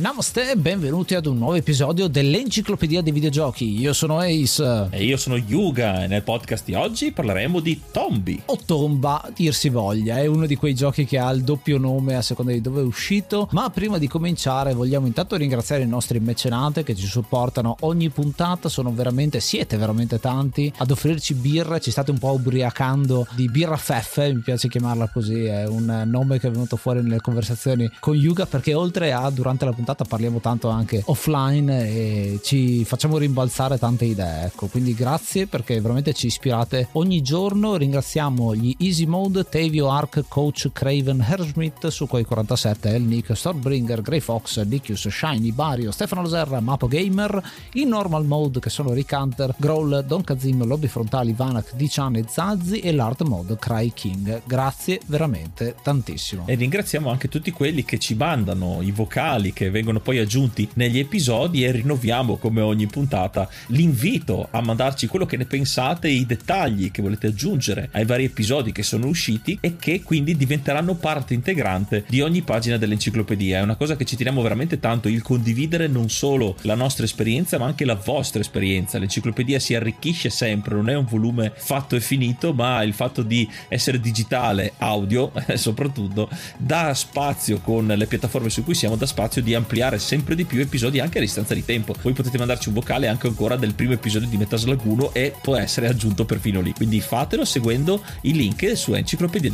Namaste e benvenuti ad un nuovo episodio dell'Enciclopedia dei Videogiochi. Io sono Ace. E io sono Yuga e nel podcast di oggi parleremo di Tombi. O Tomba, dir si voglia, è uno di quei giochi che ha il doppio nome a seconda di dove è uscito. Ma prima di cominciare vogliamo intanto ringraziare i nostri mecenate che ci supportano ogni puntata. Sono veramente, siete veramente tanti ad offrirci birra. Ci state un po' ubriacando di birra feffe, mi piace chiamarla così. È un nome che è venuto fuori nelle conversazioni con Yuga perché oltre a durante la puntata puntata parliamo tanto anche offline e ci facciamo rimbalzare tante idee. Ecco, quindi grazie perché veramente ci ispirate ogni giorno. Ringraziamo gli Easy Mode, Tavio Arc, Coach Craven, Herschmidt su quei 47, El Nick, Stormbringer, Grey Fox, Dickius, Shiny, Bario, Stefano Loserra, Mapo Gamer, in Normal Mode che sono Rick Hunter, Growl, Don Kazim, Lobby Frontali, Vanak, Dichan e Zazzi e l'Art Mode Cry King. Grazie veramente tantissimo. E ringraziamo anche tutti quelli che ci mandano i vocali che vengono poi aggiunti negli episodi e rinnoviamo come ogni puntata l'invito a mandarci quello che ne pensate i dettagli che volete aggiungere ai vari episodi che sono usciti e che quindi diventeranno parte integrante di ogni pagina dell'enciclopedia. È una cosa che ci teniamo veramente tanto, il condividere non solo la nostra esperienza ma anche la vostra esperienza. L'enciclopedia si arricchisce sempre, non è un volume fatto e finito, ma il fatto di essere digitale, audio soprattutto, dà spazio con le piattaforme su cui siamo, dà spazio di ampliare ampliare sempre di più episodi anche a distanza di tempo. Voi potete mandarci un vocale anche ancora del primo episodio di Metaslaguno e può essere aggiunto perfino lì. Quindi fatelo seguendo i link su enciclopedia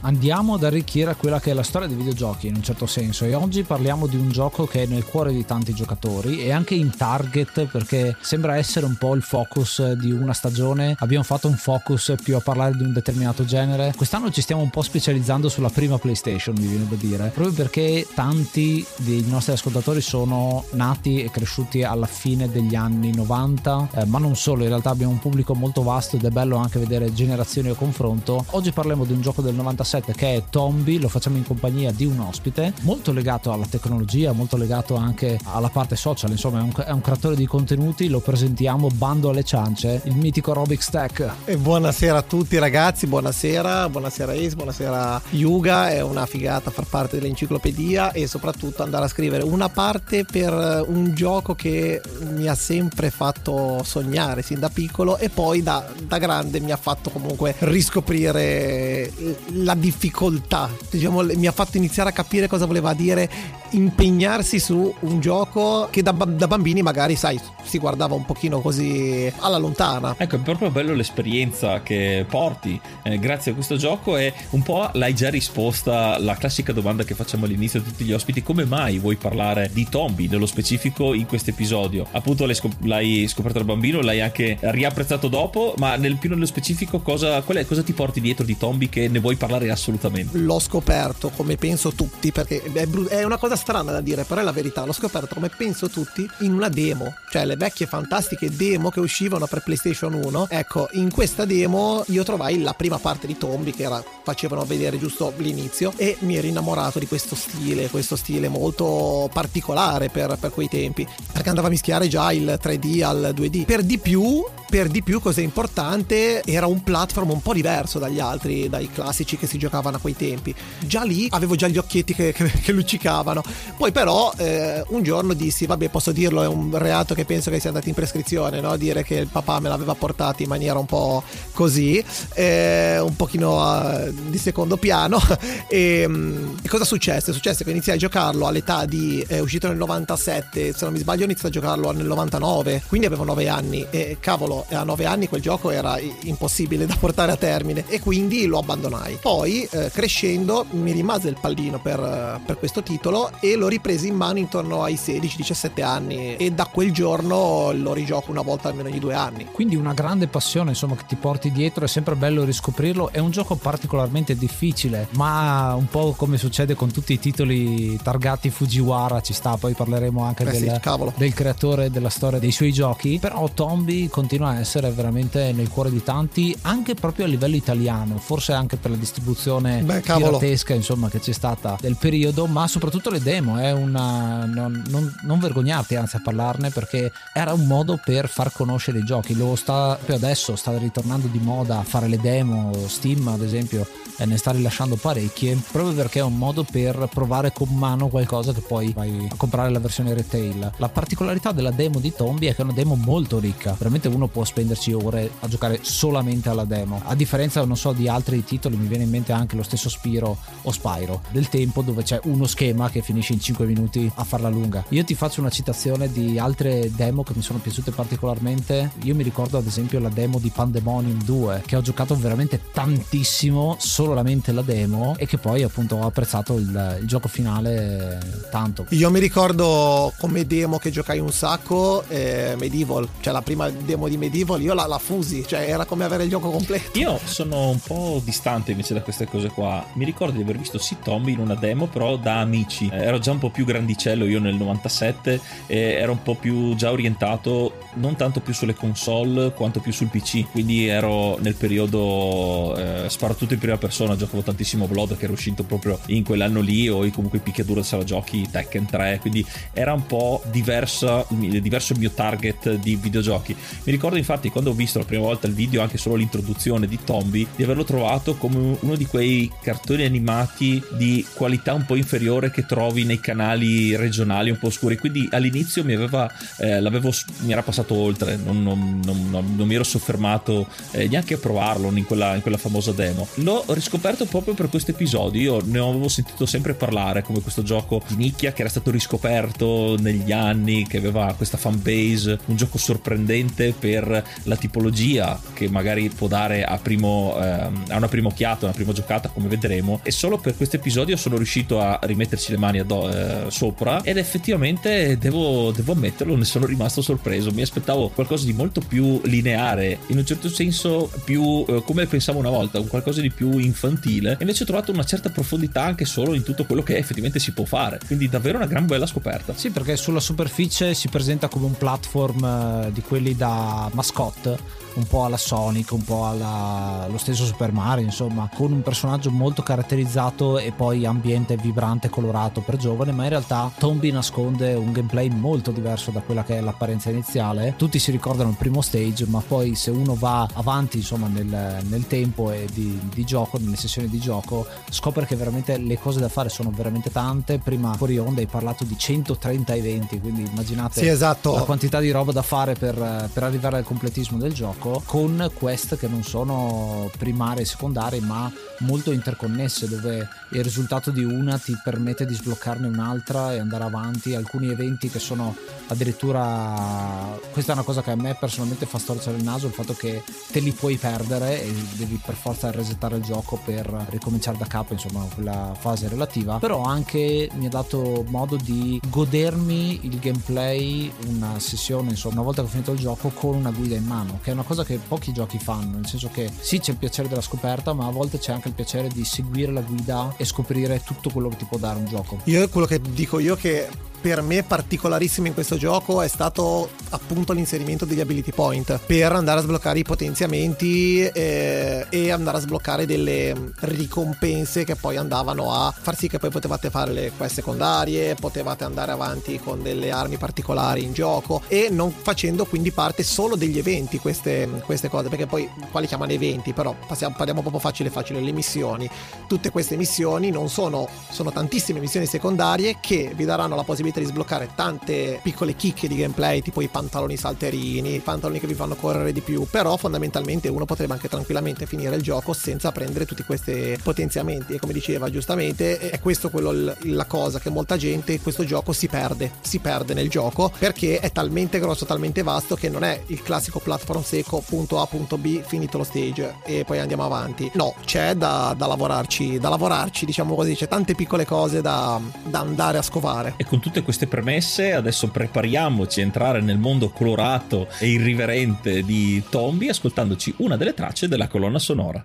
Andiamo ad arricchire quella che è la storia dei videogiochi in un certo senso e oggi parliamo di un gioco che è nel cuore di tanti giocatori e anche in target perché sembra essere un po' il focus di una stagione. Abbiamo fatto un focus più a parlare di un determinato genere. Quest'anno ci stiamo un po' specializzando sulla prima PlayStation, mi viene da dire, proprio perché tanti dei nostri ascoltatori sono nati e cresciuti alla fine degli anni 90, eh, ma non solo, in realtà abbiamo un pubblico molto vasto ed è bello anche vedere generazioni a confronto. Oggi parliamo di un gioco del 97 che è Tombi, lo facciamo in compagnia di un ospite, molto legato alla tecnologia, molto legato anche alla parte social, insomma è un, è un creatore di contenuti, lo presentiamo bando alle ciance, il mitico Robic Stack. E buonasera a tutti ragazzi, buonasera, buonasera Ace, buonasera Yuga, è una figata far parte dell'enciclopedia e soprattutto soprattutto andare a scrivere una parte per un gioco che mi ha sempre fatto sognare sin da piccolo e poi da, da grande mi ha fatto comunque riscoprire la difficoltà, diciamo, mi ha fatto iniziare a capire cosa voleva dire impegnarsi su un gioco che da, da bambini magari, sai, si guardava un pochino così alla lontana. Ecco, è proprio bello l'esperienza che porti eh, grazie a questo gioco e un po' l'hai già risposta la classica domanda che facciamo all'inizio a tutti gli ospiti, come mai vuoi parlare di Tombi nello specifico in questo episodio? Appunto l'hai, scop- l'hai scoperto da bambino, l'hai anche riapprezzato dopo, ma nel più nello specifico cosa, è, cosa ti porti dietro di Tombi che ne vuoi parlare assolutamente? L'ho scoperto come penso tutti, perché è, br- è una cosa strana da dire, però è la verità, l'ho scoperto come penso tutti in una demo, cioè le vecchie fantastiche demo che uscivano per PlayStation 1. Ecco, in questa demo io trovai la prima parte di Tombi che era, facevano vedere giusto l'inizio e mi ero innamorato di questo stile, questo stile molto particolare per, per quei tempi, perché andava a mischiare già il 3D al 2D. Per di più per di più cos'è importante era un platform un po' diverso dagli altri, dai classici che si giocavano a quei tempi. Già lì avevo già gli occhietti che, che, che luccicavano. Poi però eh, un giorno dissi, vabbè posso dirlo, è un reato che penso che sia andato in prescrizione, no? dire che il papà me l'aveva portato in maniera un po' così, eh, un pochino uh, di secondo piano. e, um, e, cosa successe? È successo che iniziai a giocarlo all'età di, è uscito nel 97, se non mi sbaglio ho iniziato a giocarlo nel 99, quindi avevo 9 anni e cavolo, a 9 anni quel gioco era impossibile da portare a termine e quindi lo abbandonai. Poi eh, crescendo mi rimase il pallino per, per questo titolo e l'ho ripreso in mano intorno ai 16-17 anni e da quel giorno lo rigioco una volta almeno ogni due anni. Quindi una grande passione insomma che ti porti dietro, è sempre bello riscoprirlo, è un gioco particolarmente difficile ma un po' come succede con tutti i titoli targati Fujiwara ci sta, poi parleremo anche eh del, sì, del creatore della storia dei suoi giochi, però Tombi continua a essere veramente nel cuore di tanti anche proprio a livello italiano, forse anche per la distribuzione Beh, piratesca insomma che c'è stata del periodo, ma soprattutto le demo, è una non, non, non vergognarti anzi a parlarne perché era un modo per far conoscere i giochi, lo sta proprio adesso sta ritornando di moda a fare le demo, Steam ad esempio ne sta rilasciando parecchie proprio perché è un modo per provare con mano qualcosa che poi vai a comprare la versione retail. La particolarità della demo di Tombi è che è una demo molto ricca, veramente uno può spenderci ore a giocare solamente alla demo, a differenza non so di altri titoli, mi viene in mente anche lo stesso Spiro o Spyro. Del tempo dove c'è uno schema che finisce in 5 minuti a farla lunga. Io ti faccio una citazione di altre demo che mi sono piaciute particolarmente, io mi ricordo ad esempio la demo di Pandemonium 2 che ho giocato veramente tantissimo solamente la demo e che poi appunto ho apprezzato il, il gioco finale tanto. Io mi ricordo come demo che giocai un sacco eh, Medieval, cioè la prima demo di Medieval io la, la fusi, cioè era come avere il gioco completo. Io sono un po' distante invece da queste cose qua. Mi ricordo di aver visto Tombi in una demo, però da amici. Eh, ero già un po' più grandicello io nel 97 e ero un po' più già orientato non tanto più sulle console quanto più sul PC. Quindi ero nel periodo eh, sparatutto in prima persona, giocavo tantissimo Blood che era uscito proprio in quell'anno lì o comunque in picchiaduro se la giochi Tekken 3, quindi era un po' diversa, diverso il mio target di videogiochi. Mi ricordo infatti quando ho visto la prima volta il video, anche solo l'introduzione di Tombi, di averlo trovato come uno di quei cartoni animati di qualità un po' inferiore che trovi nei canali regionali un po' oscuri. Quindi all'inizio mi aveva, eh, mi era passato oltre, non, non, non, non mi ero soffermato eh, neanche a provarlo in quella, in quella famosa demo. L'ho riscoperto proprio per questo episodio. Io ne avevo sentito sempre parlare come questo gioco di nicchia che era stato riscoperto negli anni, che aveva questa fanbase, un gioco sorprendente per la tipologia che magari può dare a, primo, ehm, a una prima occhiata, una prima giocata, come vedremo. E solo per questo episodio sono riuscito a rimetterci le mani addo- eh, sopra. Ed effettivamente devo, devo ammetterlo, ne sono rimasto sorpreso. Mi aspettavo qualcosa di molto più lineare, in un certo senso più eh, come pensavo una volta, qualcosa di più infantile. Invece ho trovato una certa profondità anche solo in tutto quello che effettivamente si può fare. Quindi davvero una gran bella scoperta. Sì, perché sulla superficie si presenta come un platform eh, di quelli da mascotte un po' alla Sonic, un po' allo stesso Super Mario, insomma, con un personaggio molto caratterizzato e poi ambiente vibrante colorato per giovane, ma in realtà Tombi nasconde un gameplay molto diverso da quella che è l'apparenza iniziale. Tutti si ricordano il primo stage, ma poi se uno va avanti, insomma, nel, nel tempo e di, di, gioco, nelle sessioni di gioco, scopre che veramente le cose da fare sono veramente tante. Prima fuori onda hai parlato di 130 eventi, quindi immaginate sì, esatto. la quantità di roba da fare per, per arrivare al completismo del gioco gioco con quest che non sono primarie e secondarie ma molto interconnesse dove il risultato di una ti permette di sbloccarne un'altra e andare avanti. Alcuni eventi che sono addirittura questa è una cosa che a me personalmente fa storcere il naso il fatto che te li puoi perdere e devi per forza resettare il gioco per ricominciare da capo insomma quella fase relativa. Però anche mi ha dato modo di godermi il gameplay una sessione insomma una volta che ho finito il gioco con una guida in mano che è una cosa che pochi giochi fanno nel senso che sì c'è il piacere della scoperta ma a volte c'è anche il piacere di seguire la guida e scoprire tutto quello che ti può dare un gioco. Io quello che dico io che per me particolarissimo in questo gioco è stato appunto l'inserimento degli ability point per andare a sbloccare i potenziamenti eh, e andare a sbloccare delle ricompense che poi andavano a far sì che poi potevate fare le quest secondarie, potevate andare avanti con delle armi particolari in gioco e non facendo quindi parte solo degli eventi queste, queste cose, perché poi quali chiamano eventi, però passiamo, parliamo proprio facile facile, le missioni. Tutte queste missioni non sono, sono tantissime missioni secondarie che vi daranno la possibilità di sbloccare tante piccole chicche di gameplay, tipo i pantaloni salterini, i pantaloni che vi fanno correre di più, però fondamentalmente uno potrebbe anche tranquillamente finire il gioco senza prendere tutti questi potenziamenti e come diceva giustamente è questo quello la cosa che molta gente questo gioco si perde, si perde nel gioco perché è talmente grosso, talmente vasto che non è il classico platform seco punto A punto B finito lo stage e poi andiamo avanti. No, c'è da, da lavorarci, da lavorarci diciamo così, c'è tante piccole cose da, da andare a scovare. E con tutte queste premesse adesso prepariamoci a entrare nel mondo colorato e irriverente di Tombi ascoltandoci una delle tracce della colonna sonora.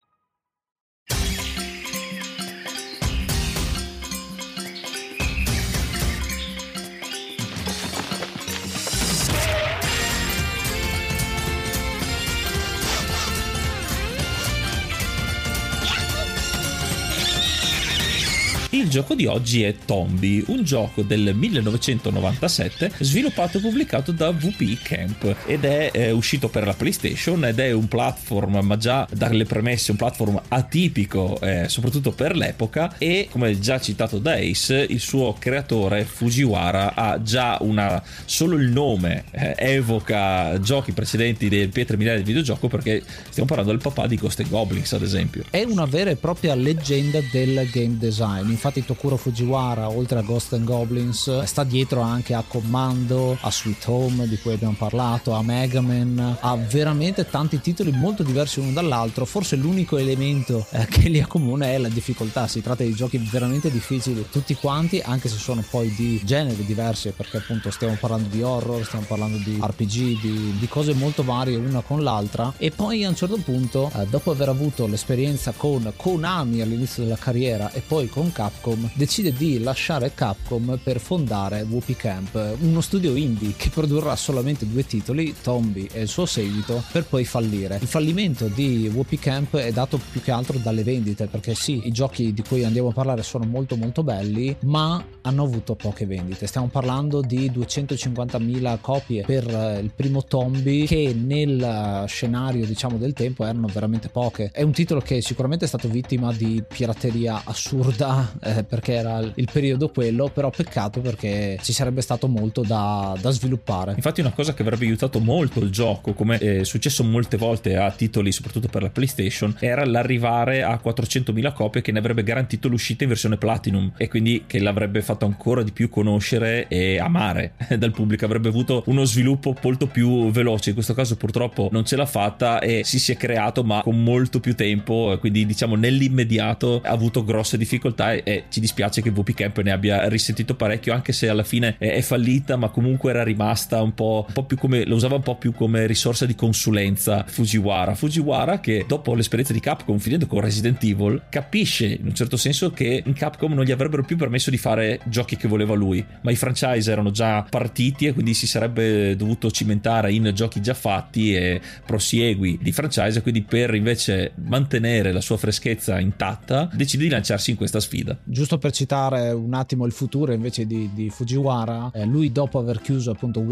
Il gioco di oggi è Tombi, un gioco del 1997 sviluppato e pubblicato da VP Camp ed è eh, uscito per la PlayStation ed è un platform, ma già dalle premesse un platform atipico, eh, soprattutto per l'epoca e come già citato da Ace, il suo creatore Fujiwara ha già una solo il nome eh, evoca giochi precedenti del pietre miliari del videogioco perché stiamo parlando del papà di Ghost Goblins ad esempio. È una vera e propria leggenda del game design infatti Tokuro Fujiwara oltre a Ghost and Goblins sta dietro anche a Commando, a Sweet Home di cui abbiamo parlato, a Mega Man, ha veramente tanti titoli molto diversi uno dall'altro, forse l'unico elemento eh, che li accomuna è la difficoltà, si tratta di giochi veramente difficili tutti quanti anche se sono poi di generi diversi perché appunto stiamo parlando di horror, stiamo parlando di RPG, di, di cose molto varie una con l'altra. E poi a un certo punto eh, dopo aver avuto l'esperienza con Konami all'inizio della carriera e poi con Capcom Capcom decide di lasciare Capcom per fondare Whoopi Camp, uno studio indie che produrrà solamente due titoli, Tombi e il suo seguito, per poi fallire. Il fallimento di Whoopi Camp è dato più che altro dalle vendite, perché sì, i giochi di cui andiamo a parlare sono molto molto belli, ma hanno avuto poche vendite. Stiamo parlando di 250.000 copie per eh, il primo Tombi che nel scenario diciamo del tempo erano veramente poche. È un titolo che sicuramente è stato vittima di pirateria assurda eh, perché era il periodo quello, però peccato perché ci sarebbe stato molto da, da, sviluppare. Infatti una cosa che avrebbe aiutato molto il gioco, come è successo molte volte a titoli soprattutto per la PlayStation, era l'arrivare a 400.000 copie che ne avrebbe garantito l'uscita in versione Platinum e quindi che l'avrebbe fatto ancora di più conoscere e amare dal pubblico, avrebbe avuto uno sviluppo molto più veloce, in questo caso purtroppo non ce l'ha fatta e si, si è creato ma con molto più tempo, quindi diciamo nell'immediato ha avuto grosse difficoltà e ci dispiace che VP Camp ne abbia risentito parecchio anche se alla fine è, fallita ma comunque era rimasta un po', un po' più come lo usava un po' più come risorsa di consulenza Fujiwara. Fujiwara che dopo l'esperienza di Capcom finendo con Resident Evil capisce in un certo senso che in Capcom non gli avrebbero più permesso di fare giochi che voleva lui ma i franchise erano già partiti e quindi si sarebbe dovuto cimentare in giochi già fatti e prosiegui di franchise quindi per invece mantenere la sua freschezza intatta decide di lanciarsi in questa sfida giusto per citare un attimo il futuro invece di, di Fujiwara, eh, lui dopo aver chiuso appunto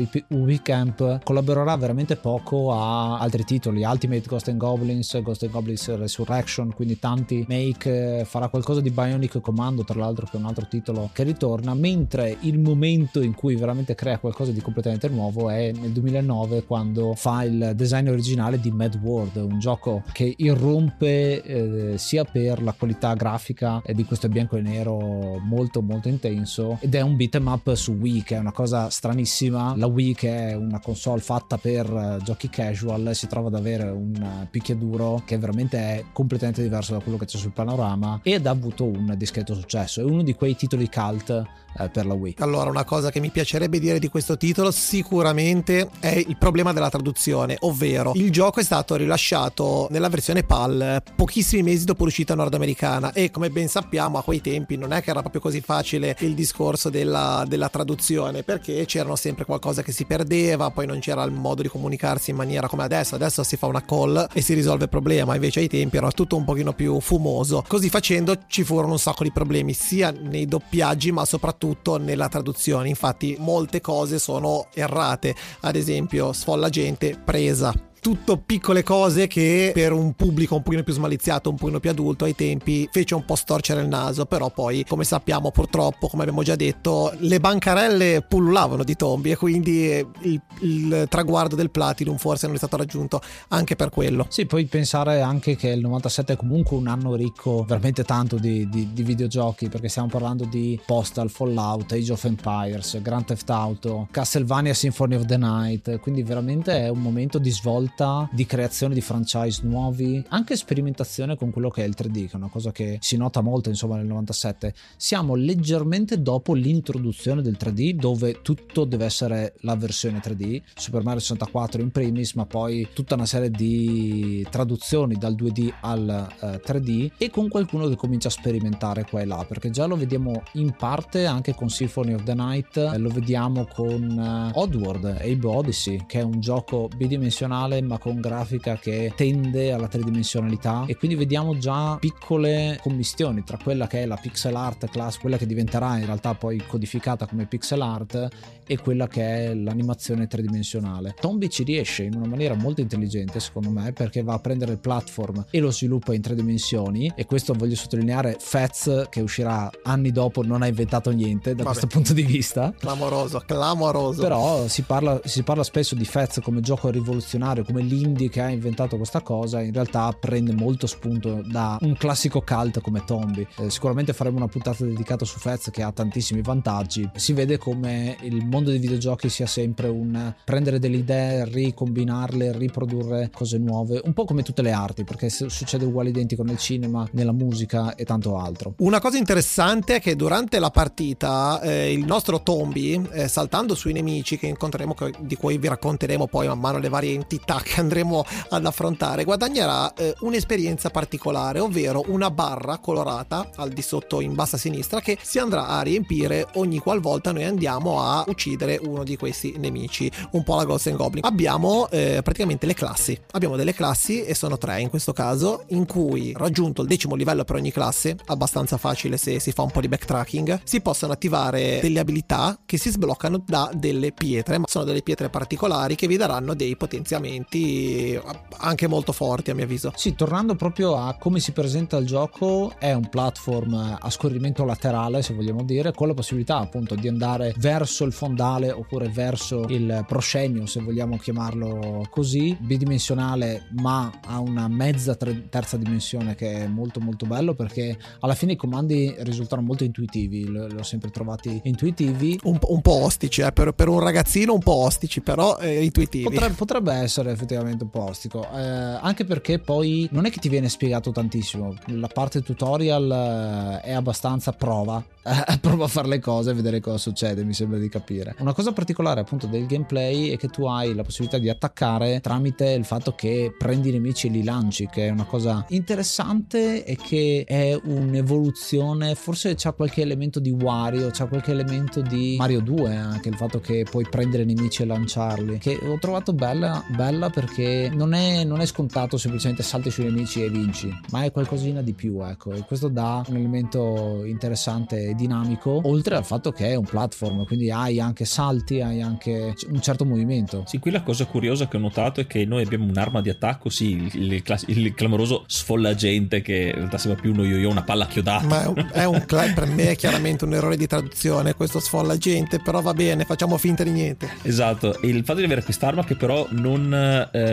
Camp collaborerà veramente poco a altri titoli, Ultimate Ghost and Goblins, Ghost and Goblins Resurrection, quindi tanti make, farà qualcosa di Bionic Commando tra l'altro che è un altro titolo che ritorna, mentre il momento in cui veramente crea qualcosa di completamente nuovo è nel 2009 quando fa il design originale di Mad World, un gioco che irrompe eh, sia per la qualità grafica di questo bianco e nero molto molto intenso ed è un beat'em up su Wii che è una cosa stranissima. La Wii che è una console fatta per eh, giochi casual si trova ad avere un picchiaduro che veramente è completamente diverso da quello che c'è sul panorama ed ha avuto un discreto successo. È uno di quei titoli cult eh, per la Wii allora una cosa che mi piacerebbe dire di questo titolo sicuramente è il problema della traduzione ovvero il gioco è stato rilasciato nella versione PAL pochissimi mesi dopo l'uscita nordamericana e come ben sappiamo a quei tempi non è che era proprio così facile il discorso della, della traduzione perché c'erano sempre qualcosa che si perdeva, poi non c'era il modo di comunicarsi in maniera come adesso, adesso si fa una call e si risolve il problema, invece ai tempi era tutto un pochino più fumoso. Così facendo ci furono un sacco di problemi sia nei doppiaggi ma soprattutto nella traduzione, infatti molte cose sono errate, ad esempio sfolla gente presa tutto piccole cose che per un pubblico un pochino più smaliziato, un pochino più adulto ai tempi fece un po' storcere il naso, però poi come sappiamo purtroppo, come abbiamo già detto, le bancarelle pullulavano di tombi e quindi il, il traguardo del Platinum forse non è stato raggiunto anche per quello. Sì, puoi pensare anche che il 97 è comunque un anno ricco veramente tanto di, di, di videogiochi perché stiamo parlando di Postal, Fallout, Age of Empires, Grand Theft Auto, Castlevania Symphony of the Night, quindi veramente è un momento di svolta svolta di creazione di franchise nuovi, anche sperimentazione con quello che è il 3D, che è una cosa che si nota molto insomma nel 97. Siamo leggermente dopo l'introduzione del 3D, dove tutto deve essere la versione 3D, Super Mario 64 in primis, ma poi tutta una serie di traduzioni dal 2D al uh, eh, 3D e con qualcuno che comincia a sperimentare qua e là, perché già lo vediamo in parte anche con Symphony of the Night, eh, lo vediamo con uh, Oddworld, Abe Odyssey, che è un gioco bidimensionale ma con grafica che tende alla tridimensionalità e quindi vediamo già piccole commistioni tra quella che è la pixel art class, quella che diventerà in realtà poi codificata come pixel art e quella che è l'animazione tridimensionale. Tombi ci riesce in una maniera molto intelligente secondo me perché va a prendere il platform e lo sviluppa in tre dimensioni e questo voglio sottolineare Fats che uscirà anni dopo non ha inventato niente da Vabbè. questo punto di vista. Clamoroso, clamoroso. Però si parla, si parla spesso di Fats come gioco rivoluzionario come l'indie che ha inventato questa cosa in realtà prende molto spunto da un classico cult come Tombi. Eh, sicuramente faremo una puntata dedicata su Fez che ha tantissimi vantaggi. Si vede come il mondo dei videogiochi sia sempre un prendere delle idee, ricombinarle, riprodurre cose nuove, un po' come tutte le arti, perché succede uguale identico nel cinema, nella musica e tanto altro. Una cosa interessante è che durante la partita eh, il nostro Tombi, eh, saltando sui nemici che incontreremo, di cui vi racconteremo poi man mano le varie entità che andremo ad affrontare guadagnerà eh, un'esperienza particolare, ovvero una barra colorata al di sotto in bassa sinistra che si andrà a riempire ogni qualvolta noi andiamo a uccidere uno di questi nemici, un po' la Ghost and Goblin. Abbiamo eh, praticamente le classi, abbiamo delle classi e sono tre in questo caso, in cui raggiunto il decimo livello per ogni classe, abbastanza facile se si fa un po' di backtracking, si possono attivare delle abilità che si sbloccano da delle pietre, ma sono delle pietre particolari che vi daranno dei potenziamenti elementi anche molto forti a mio avviso. Sì, tornando proprio a come si presenta il gioco, è un platform a scorrimento laterale, se vogliamo dire, con la possibilità appunto di andare verso il fondale oppure verso il proscenio, se vogliamo chiamarlo così, bidimensionale, ma ha una mezza tre- terza dimensione che è molto molto bello perché alla fine i comandi risultano molto intuitivi, li ho sempre trovati intuitivi. Un, un po' ostici, eh, per, per, un ragazzino un po' ostici, però eh, intuitivi. Potrebbe, potrebbe essere effettivamente ostico. Eh, anche perché poi non è che ti viene spiegato tantissimo. La parte tutorial eh, è abbastanza prova. prova a fare le cose e vedere cosa succede, mi sembra di capire. Una cosa particolare appunto del gameplay è che tu hai la possibilità di attaccare tramite il fatto che prendi i nemici e li lanci, che è una cosa interessante e che è un'evoluzione, forse c'ha qualche elemento di Wario, c'ha qualche elemento di Mario 2 anche il fatto che puoi prendere nemici e lanciarli, che ho trovato bella, bella perché non è, non è scontato semplicemente salti sui nemici e vinci, ma è qualcosina di più, ecco, e questo dà un elemento interessante e dinamico, oltre al fatto che è un platform, quindi hai anche salti, hai anche un certo movimento. Sì, qui la cosa curiosa che ho notato è che noi abbiamo un'arma di attacco, sì, il, il, il clamoroso sfollagente che in realtà sembra più uno yo-yo, una palla chiodata. Ma è un, è un, per me è chiaramente un errore di traduzione questo sfollagente, però va bene, facciamo finta di niente. Esatto, e il fatto di avere quest'arma che però non,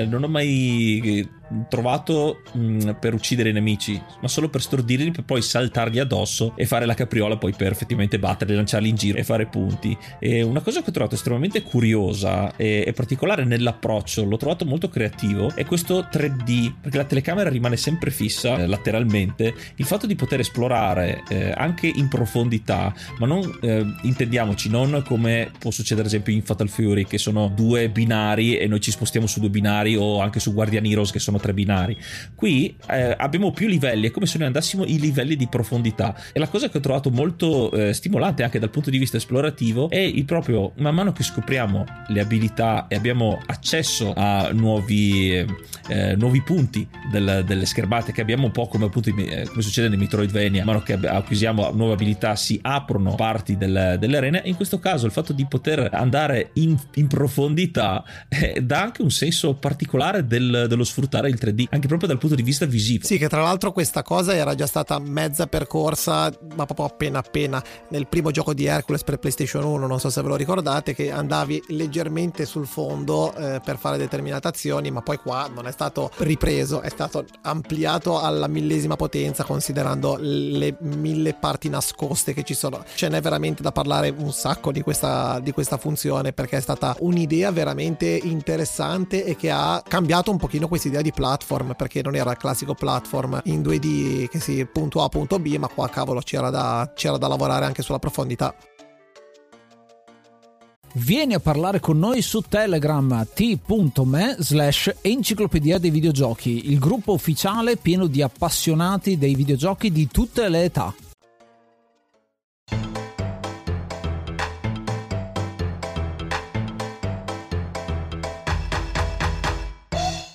non ho mai trovato mh, mm, per uccidere i nemici, ma solo per stordirli per poi saltargli addosso e fare la capriola poi per effettivamente batterli, lanciarli in giro e fare punti. E una cosa che ho trovato estremamente curiosa e, e particolare nell'approccio, l'ho trovato molto creativo, è questo 3D, perché la telecamera rimane sempre fissa eh, lateralmente, il fatto di poter esplorare eh, anche in profondità, ma non eh, intendiamoci, non come può succedere ad esempio in Fatal Fury, che sono due binari e noi ci spostiamo su due binari o anche su Guardian Heroes che sono sono tre binari. Qui eh, abbiamo più livelli, è come se noi andassimo i livelli di profondità. E la cosa che ho trovato molto eh, stimolante anche dal punto di vista esplorativo è il proprio, man mano che scopriamo le abilità e abbiamo accesso a nuovi, eh, nuovi punti del, delle schermate che abbiamo un po' come appunto eh, come succede nei Metroidvania, man mano che acquisiamo nuove abilità si aprono parti del, delle arene. In questo caso il fatto di poter andare in, in profondità eh, dà anche un senso particolare del, dello sfruttare il 3D, anche proprio dal punto di vista visivo. Sì, che tra l'altro questa cosa era già stata mezza percorsa, ma proprio appena appena nel primo gioco di Hercules per PlayStation 1, non so se ve lo ricordate, che andavi leggermente sul fondo eh, per fare determinate azioni, ma poi qua non è stato ripreso, è stato ampliato alla millesima potenza considerando le mille parti nascoste che ci sono. Ce n'è veramente da parlare un sacco di questa, di questa funzione perché è stata un'idea veramente interessante e che ha cambiato un pochino questa idea di platform perché non era il classico platform in 2D che si punto A punto B ma qua cavolo c'era da, c'era da lavorare anche sulla profondità Vieni a parlare con noi su Telegram t.me slash enciclopedia dei videogiochi, il gruppo ufficiale pieno di appassionati dei videogiochi di tutte le età.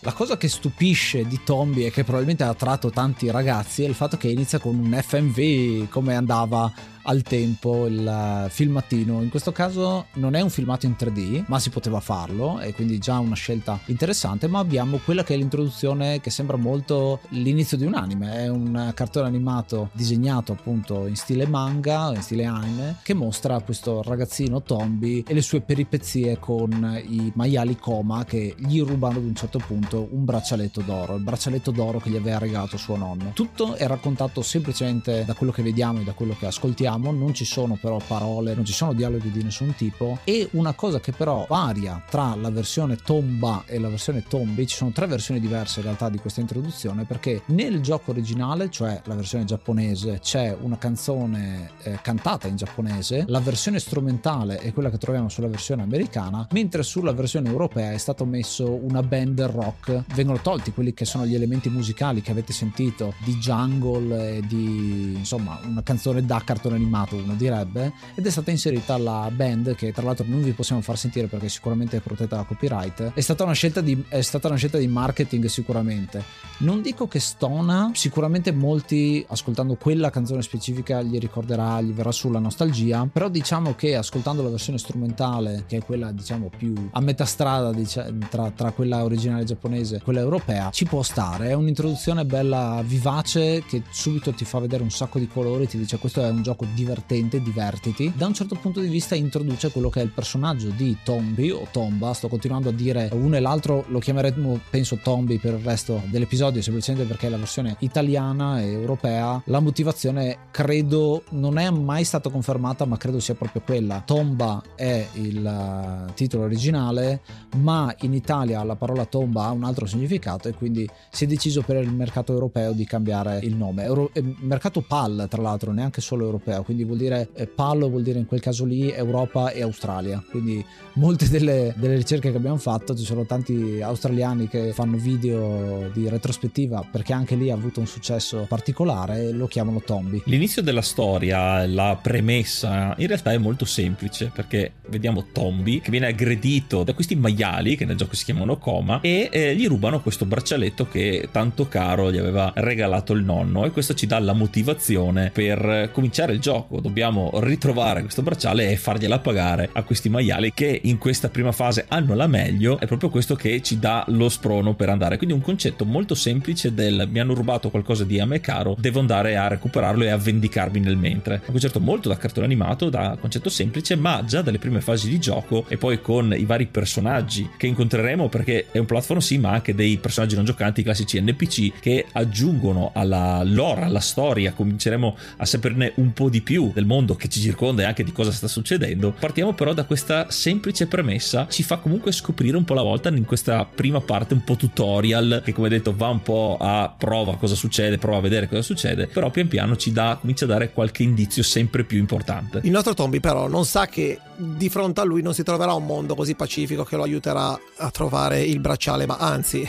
La cosa che stupisce di Tombi e che probabilmente ha attratto tanti ragazzi è il fatto che inizia con un FMV come andava al tempo il filmatino. In questo caso non è un filmato in 3D, ma si poteva farlo e quindi già una scelta interessante, ma abbiamo quella che è l'introduzione che sembra molto l'inizio di un anime, è un cartone animato disegnato appunto in stile manga, in stile anime, che mostra questo ragazzino Tombi e le sue peripezie con i maiali Koma che gli rubano ad un certo punto un braccialetto d'oro, il braccialetto d'oro che gli aveva regalato suo nonno. Tutto è raccontato semplicemente da quello che vediamo e da quello che ascoltiamo vediamo, non ci sono però parole, non ci sono dialoghi di nessun tipo e una cosa che però varia tra la versione tomba e la versione tombi, ci sono tre versioni diverse in realtà di questa introduzione perché nel gioco originale, cioè la versione giapponese, c'è una canzone eh, cantata in giapponese, la versione strumentale è quella che troviamo sulla versione americana, mentre sulla versione europea è stato messo una band rock, vengono tolti quelli che sono gli elementi musicali che avete sentito di jungle e di insomma una canzone da cartone animato uno direbbe ed è stata inserita la band che tra l'altro non vi possiamo far sentire perché sicuramente è protetta da copyright. È stata una scelta di, è stata una scelta di marketing sicuramente. Non dico che stona sicuramente molti ascoltando quella canzone specifica gli ricorderà gli verrà sulla nostalgia però diciamo che ascoltando la versione strumentale che è quella diciamo più a metà strada diciamo, tra, tra quella originale giapponese e quella europea ci può stare. È un'introduzione bella vivace che subito ti fa vedere un sacco di colori ti dice questo è un gioco divertente, divertiti. Da un certo punto di vista introduce quello che è il personaggio di Tombi o Tomba, sto continuando a dire uno e l'altro, lo chiameremo penso Tombi per il resto dell'episodio, semplicemente perché è la versione italiana e europea. La motivazione credo non è mai stata confermata, ma credo sia proprio quella. Tomba è il eh, titolo originale, ma in Italia la parola tomba ha un altro significato e quindi si è deciso per il mercato europeo di cambiare il nome. Euro- eh, mercato PAL, tra l'altro, neanche solo europeo europea, quindi vuol dire eh, PAL vuol dire in quel caso lì Europa e Australia. Quindi molte delle, delle ricerche che abbiamo fatto ci sono tanti australiani che fanno video di retrospettiva perché anche lì ha avuto un successo particolare e lo chiamano Tombi. L'inizio della storia, la premessa, in realtà è molto semplice perché vediamo Tombi che viene aggredito da questi maiali che nel gioco si chiamano Coma e eh, gli rubano questo braccialetto che tanto caro gli aveva regalato il nonno e questo ci dà la motivazione per cominciare il gioco. Dobbiamo ritrovare questo bracciale e fargliela pagare a questi maiali che in questa prima fase hanno la meglio. È proprio questo che ci dà lo sprono per andare. Quindi un concetto molto semplice del mi hanno rubato qualcosa di a me caro, devo andare a recuperarlo e a vendicarmi nel mentre. Un concetto molto da cartone animato, da concetto semplice, ma già dalle prime fasi di gioco e poi con i vari personaggi che incontreremo perché è un platform sì, ma anche dei personaggi non giocanti, classici NPC che aggiungono alla lore, alla storia, cominceremo a saperne un po' di più del mondo che ci circonda e anche di cosa sta succedendo. Partiamo però da questa semplice premessa, ci fa comunque scoprire un po' la volta in questa prima parte un po' tutorial che come detto va un po' a prova cosa succede, prova a vedere cosa succede, però pian piano ci dà, comincia a dare qualche indizio sempre più importante. Il nostro Tombi però non sa che di fronte a lui non si troverà un mondo così pacifico che lo aiuterà a trovare il bracciale, ma anzi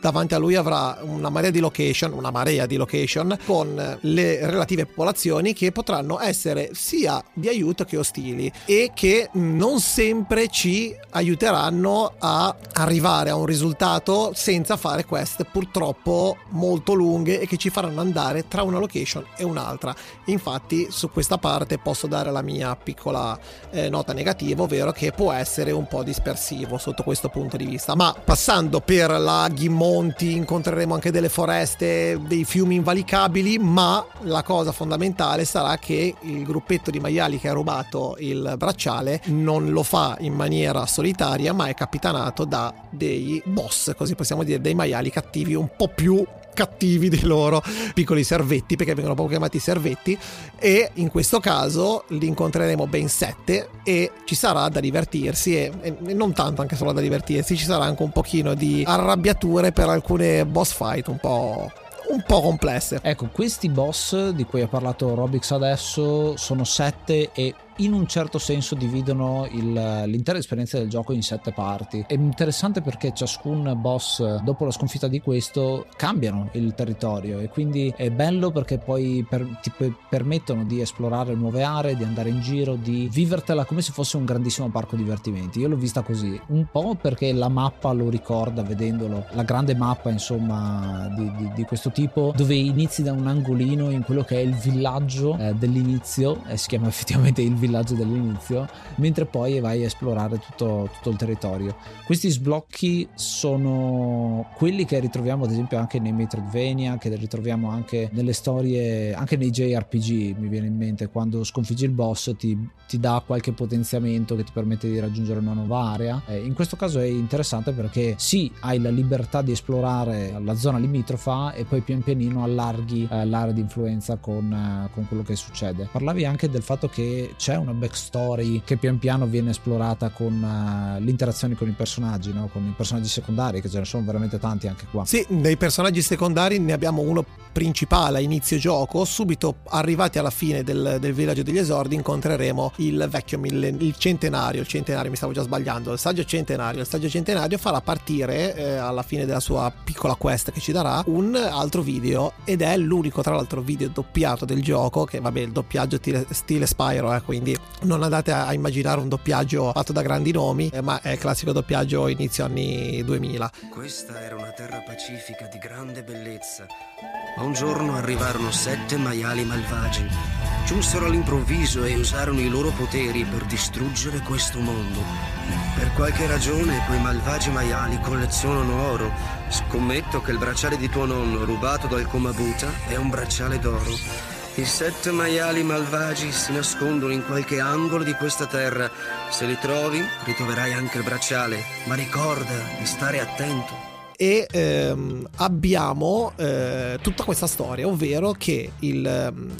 davanti a lui avrà una marea di location, una marea di location con le relative popolazioni che potranno essere sia di aiuto che ostili e che non sempre ci aiuteranno a arrivare a un risultato senza fare quest purtroppo molto lunghe e che ci faranno andare tra una location e un'altra. Infatti su questa parte posso dare la mia piccola eh, nota negativa, ovvero che può essere un po' dispersivo sotto questo punto di vista. Ma passando per laghi, monti, incontreremo anche delle foreste, dei fiumi invalicabili, ma la cosa fondamentale sarà che il gruppetto di maiali che ha rubato il bracciale non lo fa in maniera solitaria, ma è capitanato da dei boss, così possiamo dire, dei maiali cattivi un po' più cattivi dei loro piccoli servetti perché vengono proprio chiamati servetti e in questo caso li incontreremo ben sette e ci sarà da divertirsi e, e, non tanto anche solo da divertirsi ci sarà anche un pochino di arrabbiature per alcune boss fight un po' un po' complesse. Ecco, questi boss di cui ha parlato Robix adesso sono sette e in un certo senso dividono il, l'intera esperienza del gioco in sette parti. È interessante perché ciascun boss, dopo la sconfitta di questo, cambiano il territorio e quindi è bello perché poi per, ti permettono di esplorare nuove aree, di andare in giro, di vivertela come se fosse un grandissimo parco divertimenti. Io l'ho vista così, un po' perché la mappa lo ricorda vedendolo, la grande mappa insomma di, di, di questo tipo, dove inizi da un angolino in quello che è il villaggio eh, dell'inizio, e si chiama effettivamente il villaggio villaggio dell'inizio, mentre poi vai a esplorare tutto, tutto il territorio. Questi sblocchi sono quelli che ritroviamo ad esempio anche nei Metroidvania, che ritroviamo anche nelle storie, anche nei JRPG, mi viene in mente, quando sconfiggi il boss ti, ti dà qualche potenziamento che ti permette di raggiungere una nuova area. Eh, in questo caso è interessante perché sì, hai la libertà di esplorare la zona limitrofa e poi pian pianino allarghi eh, l'area di influenza con, eh, con quello che succede. Parlavi anche del fatto che c'è una backstory che pian piano viene esplorata con uh, l'interazione con i personaggi, no? con i personaggi secondari, che ce ne sono veramente tanti anche qua. Sì, dei personaggi secondari ne abbiamo uno principale a inizio gioco, subito arrivati alla fine del, del villaggio degli esordi incontreremo il vecchio millen- il centenario, il centenario mi stavo già sbagliando, il saggio centenario, il saggio centenario farà partire eh, alla fine della sua piccola quest che ci darà un altro video ed è l'unico tra l'altro video doppiato del gioco che vabbè il doppiaggio stile, stile Spyro eh, quindi non andate a immaginare un doppiaggio fatto da grandi nomi, eh, ma è classico doppiaggio inizio anni 2000. Questa era una terra pacifica di grande bellezza. Ma un giorno arrivarono sette maiali malvagi. Giunsero all'improvviso e usarono i loro poteri per distruggere questo mondo. Per qualche ragione quei malvagi maiali collezionano oro. Scommetto che il bracciale di tuo nonno rubato dal Komabuta è un bracciale d'oro i sette maiali malvagi si nascondono in qualche angolo di questa terra. Se li trovi, ritroverai anche il bracciale, ma ricorda di stare attento. E ehm, abbiamo eh, tutta questa storia, ovvero che il,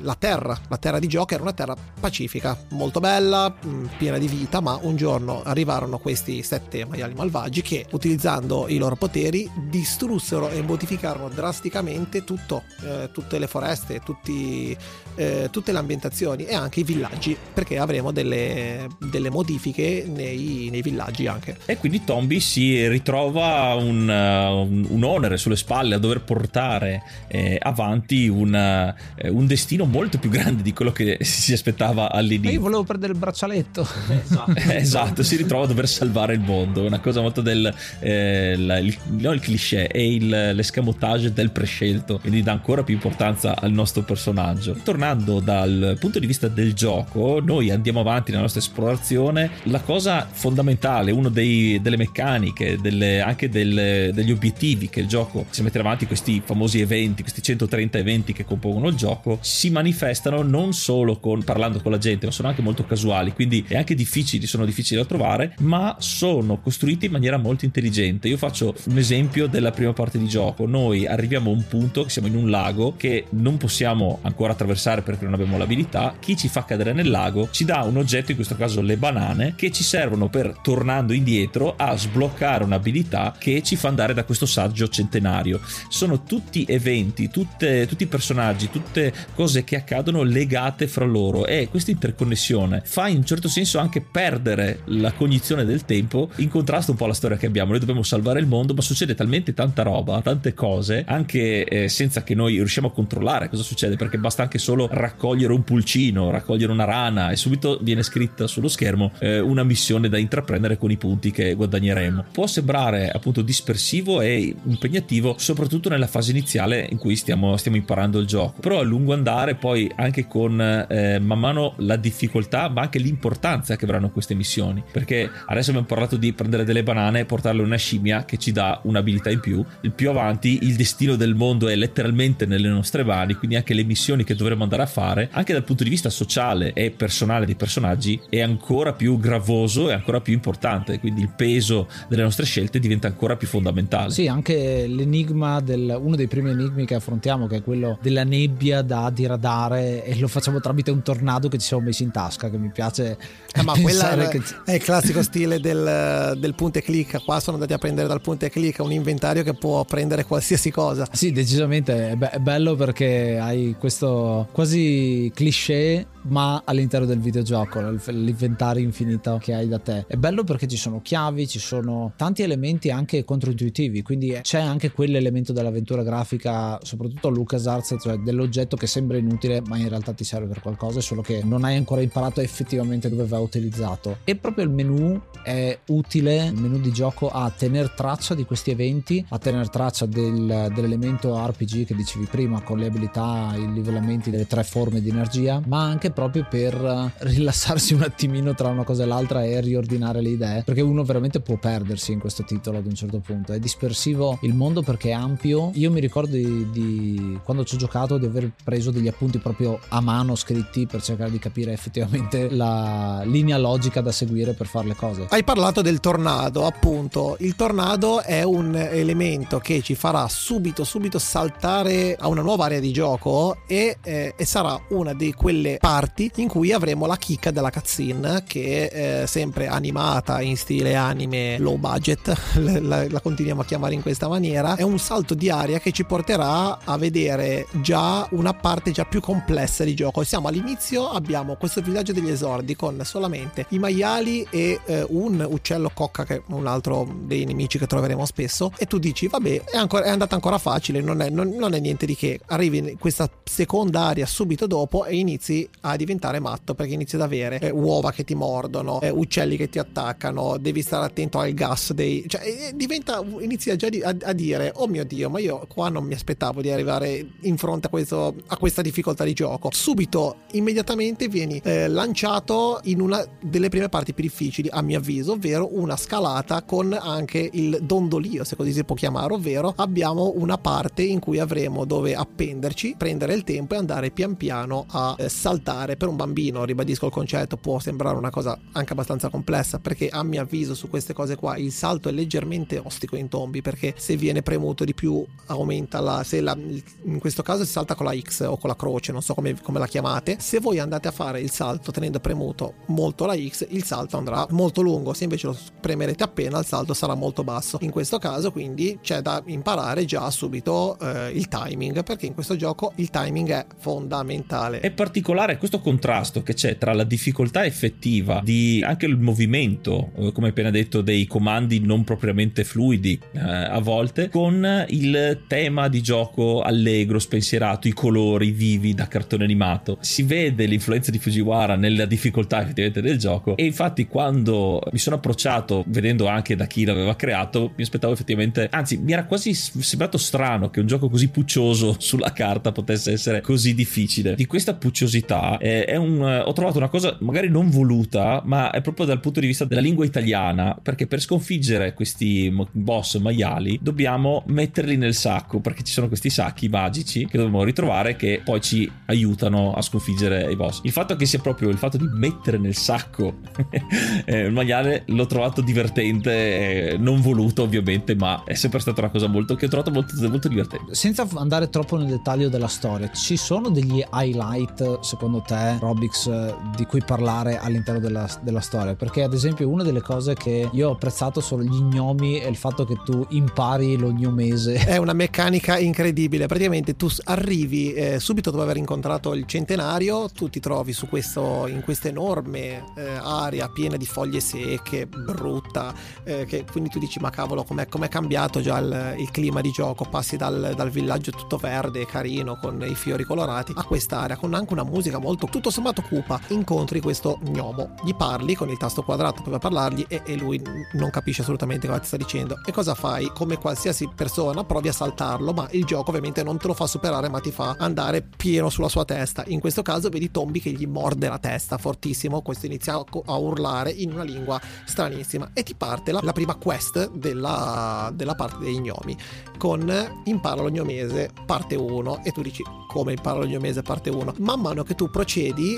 la terra, la terra di gioco era una terra pacifica, molto bella, mm, piena di vita, ma un giorno arrivarono questi sette maiali malvagi che utilizzando i loro poteri distrussero e modificarono drasticamente tutto, eh, tutte le foreste, tutti, eh, tutte le ambientazioni e anche i villaggi, perché avremo delle, delle modifiche nei, nei, villaggi anche. E quindi Tombi si ritrova un, un, un onere sulle spalle a dover portare eh, avanti una, eh, un destino molto più grande di quello che si aspettava all'inizio. Io volevo prendere il braccialetto. Esatto, esatto si ritrova a dover salvare il mondo, una cosa molto del... Eh, la, il, non il cliché, è il, l'escamotage del prescelto, quindi dà ancora più importanza al nostro personaggio. Tornando dal punto di vista del gioco, noi andiamo avanti nella nostra esplorazione, la cosa fondamentale, una delle meccaniche, delle, anche del, degli obiettivi che il gioco si mette avanti, questi famosi eventi, questi 130 eventi che compongono il gioco, si manifestano non solo con, parlando con la gente, ma sono anche molto casuali, quindi è anche difficili, sono difficili da trovare, ma sono costruiti in maniera molto intelligente. Io faccio un esempio della prima parte di gioco. Noi arriviamo a un punto che siamo in un lago che non possiamo ancora attraversare perché non abbiamo l'abilità. Chi ci fa cadere nel lago ci dà un oggetto, in questo caso le banane, che ci servono per, tornando indietro, a sbloccare un'abilità che ci fa andare da questo saggio centenario. Sono tutti eventi, tutte, tutti personaggi, tutte cose che accadono legate fra loro e questa interconnessione fa in un certo senso anche perdere la cognizione del tempo in contrasto un po' alla storia che abbiamo. Noi dobbiamo salvare il mondo, ma succede talmente tanta roba, tante cose, anche eh, senza che noi riusciamo a controllare cosa succede, perché basta anche solo raccogliere un pulcino, raccogliere una rana e subito viene scritta sullo schermo eh, una missione da intraprendere con i punti che guadagneremo. Può sembrare appunto dispersivo e impegnativo, soprattutto nella fase iniziale in cui stiamo, stiamo imparando il gioco, però a lungo andare poi anche con eh, man mano la difficoltà, ma anche l'importanza che avranno queste missioni, perché adesso abbiamo parlato di prendere delle banane e portarle a una scimmia che ci dà un'abilità in più. Il più avanti il destino del mondo è letteralmente nelle nostre mani, quindi anche le missioni che dovremo andare a fare, anche dal punto di vista sociale e personale dei personaggi, è ancora più gravoso e ancora più importante, quindi il peso delle nostre scelte diventa ancora più fondamentale. Sì, anche l'enigma del uno dei primi enigmi che affrontiamo che è quello della nebbia da diradare e lo facciamo tramite un tornado che ci siamo messi in tasca che mi piace eh, ma quella è, che... è, il classico stile del, del punto e clic qua sono andati a prendere dal punto e clic un inventario che può prendere qualsiasi cosa. Sì decisamente. È, be- è bello perché hai questo quasi cliché ma all'interno del videogioco, l'inventario infinito che hai da te. È bello perché ci sono chiavi, ci sono tanti elementi anche controintuitivi, quindi c'è anche quell'elemento dell'avventura grafica, soprattutto a LucasArts, cioè dell'oggetto che sembra inutile, ma in realtà ti serve per qualcosa, solo che non hai ancora imparato effettivamente dove va utilizzato. E proprio il menu è utile, il menu di gioco, a tenere traccia di questi eventi, a tenere traccia del, dell'elemento RPG che dicevi prima, con le abilità, i livellamenti delle tre forme di energia, ma anche proprio per eh, rilassarsi un attimino tra una cosa e l'altra e riordinare le idee, perché uno veramente può perdersi in questo titolo ad un certo punto. È dispersivo il mondo perché è ampio. Io mi ricordo di, di quando ci ho giocato di aver preso degli appunti proprio a mano scritti per cercare di capire effettivamente la linea logica da seguire per fare le cose. Hai parlato del tornado, appunto. Il tornado è un elemento che ci farà subito, subito saltare a una nuova area di gioco e, eh, e sarà una di quelle parti parti in cui avremo la chicca della cutscene che è sempre animata in stile anime low budget, la, la, continuiamo a chiamare in questa maniera, è un salto di aria che ci porterà a vedere già una parte già più complessa di gioco. Siamo all'inizio, abbiamo questo villaggio degli esordi con solamente i maiali e eh, un uccello cocca che è un altro dei nemici che troveremo spesso e tu dici vabbè è, ancora, è andata ancora facile, non è, non, non è niente di che, arrivi in questa seconda area subito dopo e inizi a diventare matto perché inizi ad avere eh, uova che ti mordono, eh, uccelli che ti attaccano, devi stare attento al gas dei... cioè eh, diventa, inizi già a, a, dire oh mio dio ma io qua non mi aspettavo di arrivare in fronte a, questo, a questa difficoltà di gioco. Subito, immediatamente vieni eh, lanciato in una delle prime parti più difficili a mio avviso, ovvero una scalata con anche il dondolio se così si può chiamare, ovvero abbiamo una parte in cui avremo dove appenderci, prendere il tempo e andare pian piano a eh, saltare saltare per un bambino, ribadisco il concetto, può sembrare una cosa anche abbastanza complessa perché a mio avviso su queste cose qua il salto è leggermente ostico in tombi perché se viene premuto di più aumenta la, se la, in questo caso si salta con la X o con la croce, non so come, come la chiamate, se voi andate a fare il salto tenendo premuto molto la X, il salto andrà molto lungo, se invece lo premerete appena il salto sarà molto basso. In questo caso quindi c'è da imparare già subito eh, il timing perché in questo gioco il timing è fondamentale. È particolare questo contrasto che c'è tra la difficoltà effettiva di anche il movimento, eh, come appena detto, dei comandi non propriamente fluidi eh, a volte, con il tema di gioco allegro, spensierato, i colori vivi da cartone animato. Si vede l'influenza di Fujiwara nella difficoltà effettivamente del gioco e infatti quando mi sono approcciato vedendo anche da chi l'aveva creato mi aspettavo effettivamente anzi mi era quasi sembrato strano che un gioco così puccioso sulla carta potesse essere così difficile di questa pucciosità eh, è un, ho trovato una cosa magari non voluta ma è proprio dal punto di vista della lingua italiana perché per sconfiggere questi boss maiali dobbiamo metterli nel sacco perché ci sono questi sacchi magici che dobbiamo ritrovare che poi ci aiutano a sconfiggere i boss. Il fatto che sia proprio il fatto di mettere nel sacco eh, il maiale l'ho trovato divertente eh, non voluto ovviamente ma è sempre stata una cosa molto che ho trovato molto, molto divertente. Senza andare troppo nel dettaglio della storia ci sono degli highlight secondo te Robix di cui parlare all'interno della, della storia. Perché ad esempio una delle cose che io ho apprezzato sono gli gnomi e il fatto che tu impari lo gnomese è una meccanica incredibile. Praticamente tu arrivi eh, subito dopo aver incontrato il centenario tu ti trovi su questo in questa enorme eh, area piena di foglie secche brutta eh, che quindi tu dici ma cavolo com'è, com'è cambiato già il, il, clima di gioco? Passi dal, dal villaggio tutto verde carino con i fiori colorati a quest'area con anche una musica molto tutto sommato cupa incontri questo gnomo. Gli parli con il tasto quadrato per parlargli e, e lui non capisce assolutamente cosa ti sta dicendo. E cosa fai? Come qualsiasi persona provi a saltarlo ma il gioco ovviamente non te lo fa superare ma ti fa andare pieno sulla sua testa. In questo caso vedi Tombi che gli morde la testa fortissimo. Questo inizia a urlare in una lingua stranissima. E ti parte la, la prima quest della, della parte dei gnomi. Con impara lo gnomese parte 1 e tu dici come impara lo gnomese parte 1 man mano che tu procedi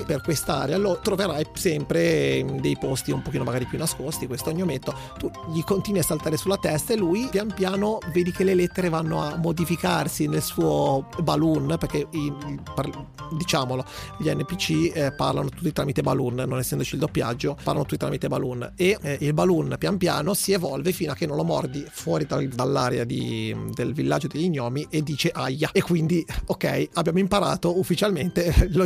per quest'area lo troverai sempre in dei posti un pochino magari più nascosti questo gnometto tu gli continui a saltare sulla testa e lui pian piano vedi che le lettere vanno a modificarsi nel suo balloon perché i, diciamolo gli NPC eh, parlano tutti tramite balloon non essendoci il doppiaggio parlano tutti tramite balloon. E eh, il balloon pian piano si evolve fino a che non lo mordi fuori dal, dall'area di, del villaggio degli gnomi e dice aia e quindi ok abbiamo imparato ufficialmente lo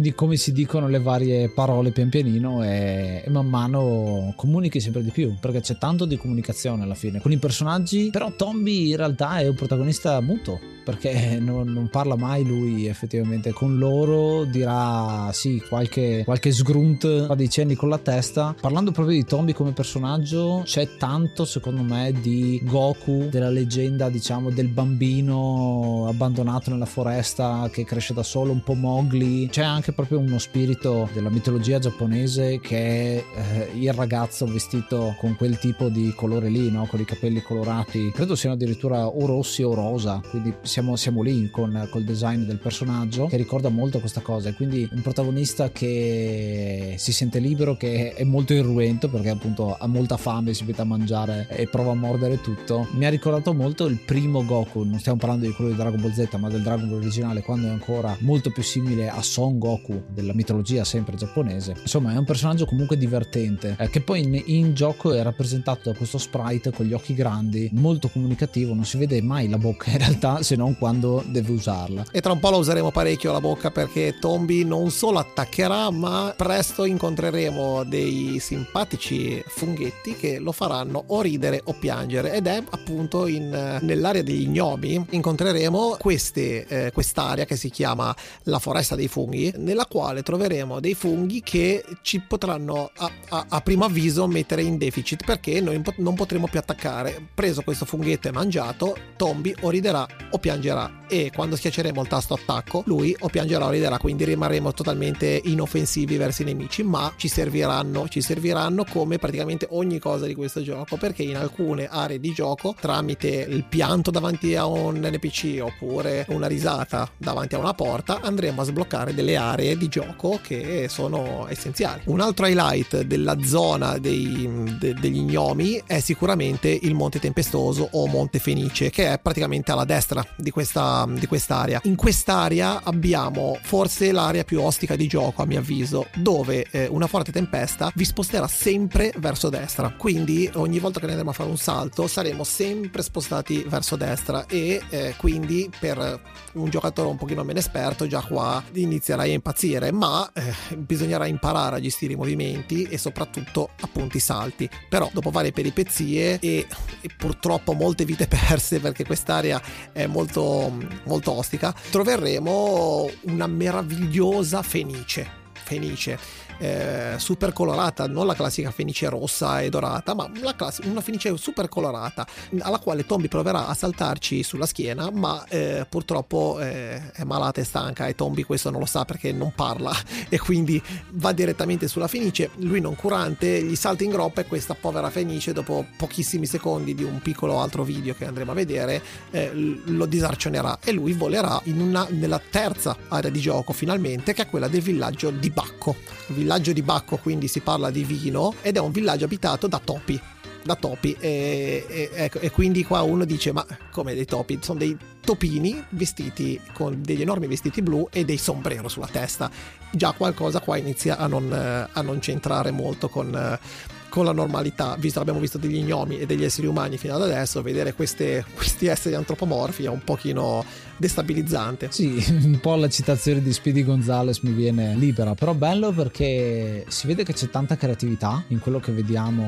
quindi come si dicono le varie parole pian pianino e, e man mano comunichi sempre di più perché c'è tanto di comunicazione alla fine. Con i personaggi però Tombi in realtà è un protagonista muto perché non, non, parla mai lui effettivamente. Con loro dirà sì qualche, qualche sgrunt fa dei cenni con la testa. Parlando proprio di Tombi come personaggio c'è tanto secondo me di Goku della leggenda diciamo del bambino abbandonato nella foresta che cresce da solo un po' Mowgli. C'è anche proprio uno spirito della mitologia giapponese che è eh, il ragazzo vestito con quel tipo di colore lì no? con i capelli colorati. Credo siano addirittura o rossi o rosa. Quindi siamo, siamo lì con col design del personaggio che ricorda molto questa cosa. E quindi un protagonista che si sente libero che è molto irruento perché appunto ha molta fame si mette a mangiare e prova a mordere tutto. Mi ha ricordato molto il primo Goku. Non stiamo parlando di quello di Dragon Ball Z ma del Dragon Ball originale quando è ancora molto più simile a Son Goku della mitologia sempre giapponese insomma è un personaggio comunque divertente eh, che poi in, in gioco è rappresentato da questo sprite con gli occhi grandi molto comunicativo non si vede mai la bocca in realtà se non quando deve usarla. E tra un po' la useremo parecchio la bocca perché Tombi non solo attaccherà, ma presto incontreremo dei simpatici funghetti che lo faranno o ridere o piangere. Ed è appunto in, nell'area degli gnomi incontreremo queste, eh, quest'area che si chiama la foresta dei funghi, nella quale troveremo dei funghi che ci potranno a, a, a primo avviso mettere in deficit perché noi non potremo più attaccare. Preso questo funghetto e mangiato, Tombi o riderà o piangerà e quando schiacceremo il tasto attacco lui o piangerà o riderà, quindi rimarremo totalmente inoffensivi verso i nemici, ma ci serviranno, ci serviranno come praticamente ogni cosa di questo gioco, perché in alcune aree di gioco tramite il pianto davanti a un NPC oppure una risata davanti a una porta andremo a sbloccare delle aree di gioco che sono essenziali. Un altro highlight della zona dei, de, degli gnomi è sicuramente il Monte Tempestoso o Monte Fenice che è praticamente alla destra di questa di quest'area. In quest'area abbiamo forse l'area più ostica di gioco, a mio avviso, dove eh, una forte tempesta vi sposterà sempre verso destra. Quindi ogni volta che ne andremo a fare un salto saremo sempre spostati verso destra e eh, quindi per un giocatore un pochino meno esperto già qua inizierai a impazzire, ma eh, bisognerà imparare a gestire i movimenti e soprattutto appunto i salti. Però dopo varie peripezie e, e purtroppo molte vite perse perché quest'area è molto molto ostica, troveremo una meravigliosa fenice. Fenice eh, super colorata, non la classica fenice rossa e dorata, ma classica, una fenice super colorata alla quale Tombi proverà a saltarci sulla schiena, ma eh, purtroppo eh, è malata e stanca e Tombi questo non lo sa perché non parla e quindi va direttamente sulla fenice. Lui non curante gli salta in groppa e questa povera fenice dopo pochissimi secondi di un piccolo altro video che andremo a vedere eh, lo disarcionerà e lui volerà una, nella terza area di gioco finalmente che è quella del villaggio di Bacco villaggio di Bacco, quindi si parla di vino, ed è un villaggio abitato da topi. Da topi, e, e, ecco, e quindi qua uno dice: Ma come dei topi? Sono dei topini vestiti con degli enormi vestiti blu e dei sombrero sulla testa. Già qualcosa qua inizia a non, a non centrare molto con, con la normalità, visto che abbiamo visto degli gnomi e degli esseri umani fino ad adesso, vedere queste, questi esseri antropomorfi è un pochino destabilizzante. Sì, un po' la citazione di Speedy Gonzales mi viene libera, però bello perché si vede che c'è tanta creatività in quello che vediamo,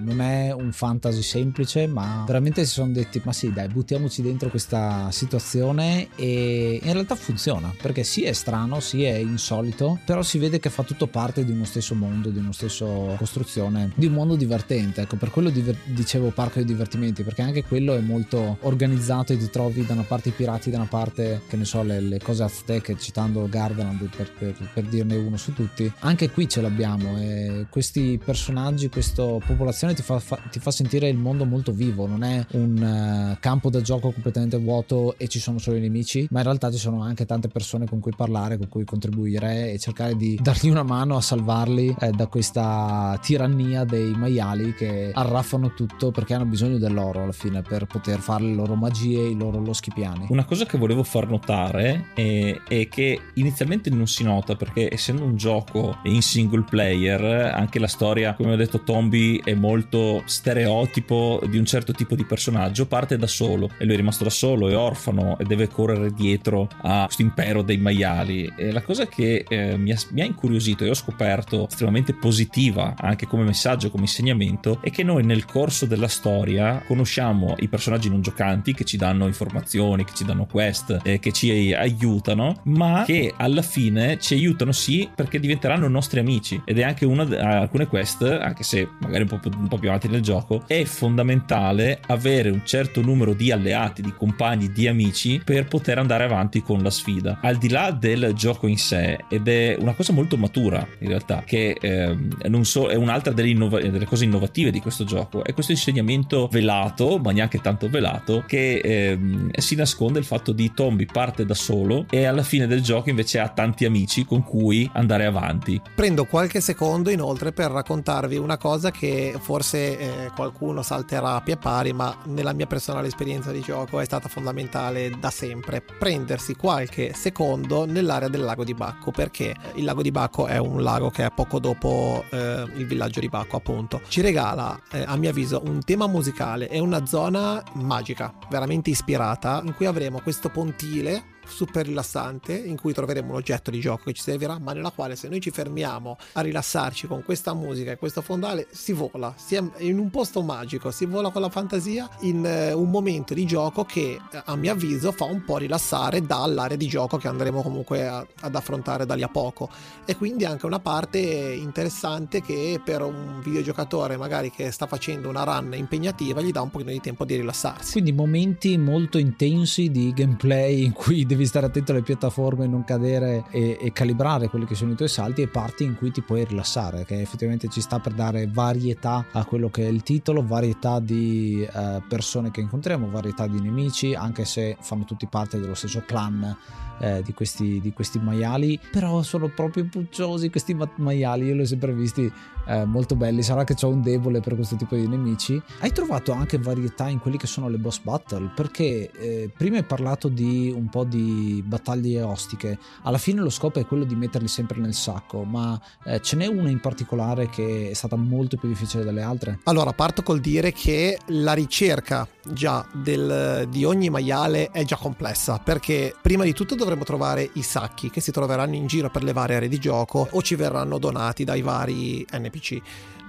non è un fantasy semplice, ma veramente si sono detti ma sì, dai, buttiamoci dentro questa situazione. E in realtà funziona, perché sì è strano, sì è insolito, però si vede che fa tutto parte di uno stesso mondo, di uno stesso costruzione, di un mondo divertente, ecco, per quello diver- dicevo parco dei divertimenti, perché anche quello è molto organizzato e ti trovi da una parte i pirati da una parte, che ne so, le, le cose azteche, citando Gardaland per, per, per, dirne uno su tutti, anche qui ce l'abbiamo e questi personaggi, questa popolazione ti fa, fa, ti fa sentire il mondo molto vivo, non è un uh, campo da gioco completamente vuoto e ci sono solo i nemici, ma in realtà ci sono anche tante persone con cui parlare, con cui contribuire e cercare di dargli una mano a salvarli eh, da questa tirannia dei maiali che arraffano tutto perché hanno bisogno dell'oro alla fine per poter fare le loro magie, i loro loschi piani. Una cosa che volevo far notare è, è, che inizialmente non si nota perché essendo un gioco in single player anche la storia come ho detto Tombi è molto stereotipo di un certo tipo di personaggio parte da solo. E lui è rimasto da solo è orfano e deve correre dietro a questo impero dei maiali. E la cosa che eh, mi, ha, mi ha incuriosito e ho scoperto estremamente positiva anche come messaggio come insegnamento è che noi nel corso della storia conosciamo i personaggi non giocanti che ci danno informazioni che ci danno quest eh, che ci aiutano, ma che alla fine ci aiutano sì perché diventeranno nostri amici. Ed è anche una di alcune quest, anche se magari un po', un po' più avanti nel gioco, è fondamentale avere un certo numero di alleati, di compagni, di amici per poter andare avanti con la sfida. Al di là del gioco in sé, ed è una cosa molto matura in realtà, che eh, so, è un'altra delle, innova- delle, cose innovative di questo gioco, è questo insegnamento velato, ma neanche tanto velato, che eh, si nasconde il fatto fatto di Tombi parte da solo e alla fine del gioco invece ha tanti amici con cui andare avanti. Prendo qualche secondo inoltre per raccontarvi una cosa che forse eh, qualcuno salterà a pie pari, ma nella mia personale esperienza di gioco è stata fondamentale da sempre. Prendersi qualche secondo nell'area del lago di Bacco, perché il lago di Bacco è un lago che è poco dopo eh, il villaggio di Bacco, appunto. Ci regala, eh, a mio avviso, un tema musicale e una zona magica, veramente ispirata, in cui avremo questo pontile super rilassante in cui troveremo un oggetto di gioco che ci servirà, ma nella quale se noi ci fermiamo a rilassarci con questa musica e questo fondale si vola, si è in un posto magico, si vola con la fantasia in eh, un momento di gioco che a mio avviso fa un po' rilassare dall'area di gioco che andremo comunque a, ad affrontare da lì a poco e quindi anche una parte interessante che per un videogiocatore magari che sta facendo una run impegnativa gli dà un pochino di tempo di rilassarsi. Quindi momenti molto intensi di gameplay in cui devi stare attento alle piattaforme, non cadere e, e calibrare quelli che sono i tuoi salti e parti in cui ti puoi rilassare, che effettivamente ci sta per dare varietà a quello che è il titolo, varietà di eh, persone che incontriamo, varietà di nemici, anche se fanno tutti parte dello stesso clan eh, di, questi, di, questi, maiali, però sono proprio pucciosi questi maiali, io li ho sempre visti eh, molto belli, sarà che ho un debole per questo tipo di nemici. Hai trovato anche varietà in quelli che sono le boss battle, perché eh, prima hai parlato di un po' di battaglie ostiche, alla fine lo scopo è quello di metterli sempre nel sacco, ma eh, ce n'è una in particolare che è stata molto più difficile delle altre? Allora, parto col dire che la ricerca già del, di ogni maiale è già complessa, perché prima di tutto dovremo trovare i sacchi che si troveranno in giro per le varie aree di gioco o ci verranno donati dai vari NPC.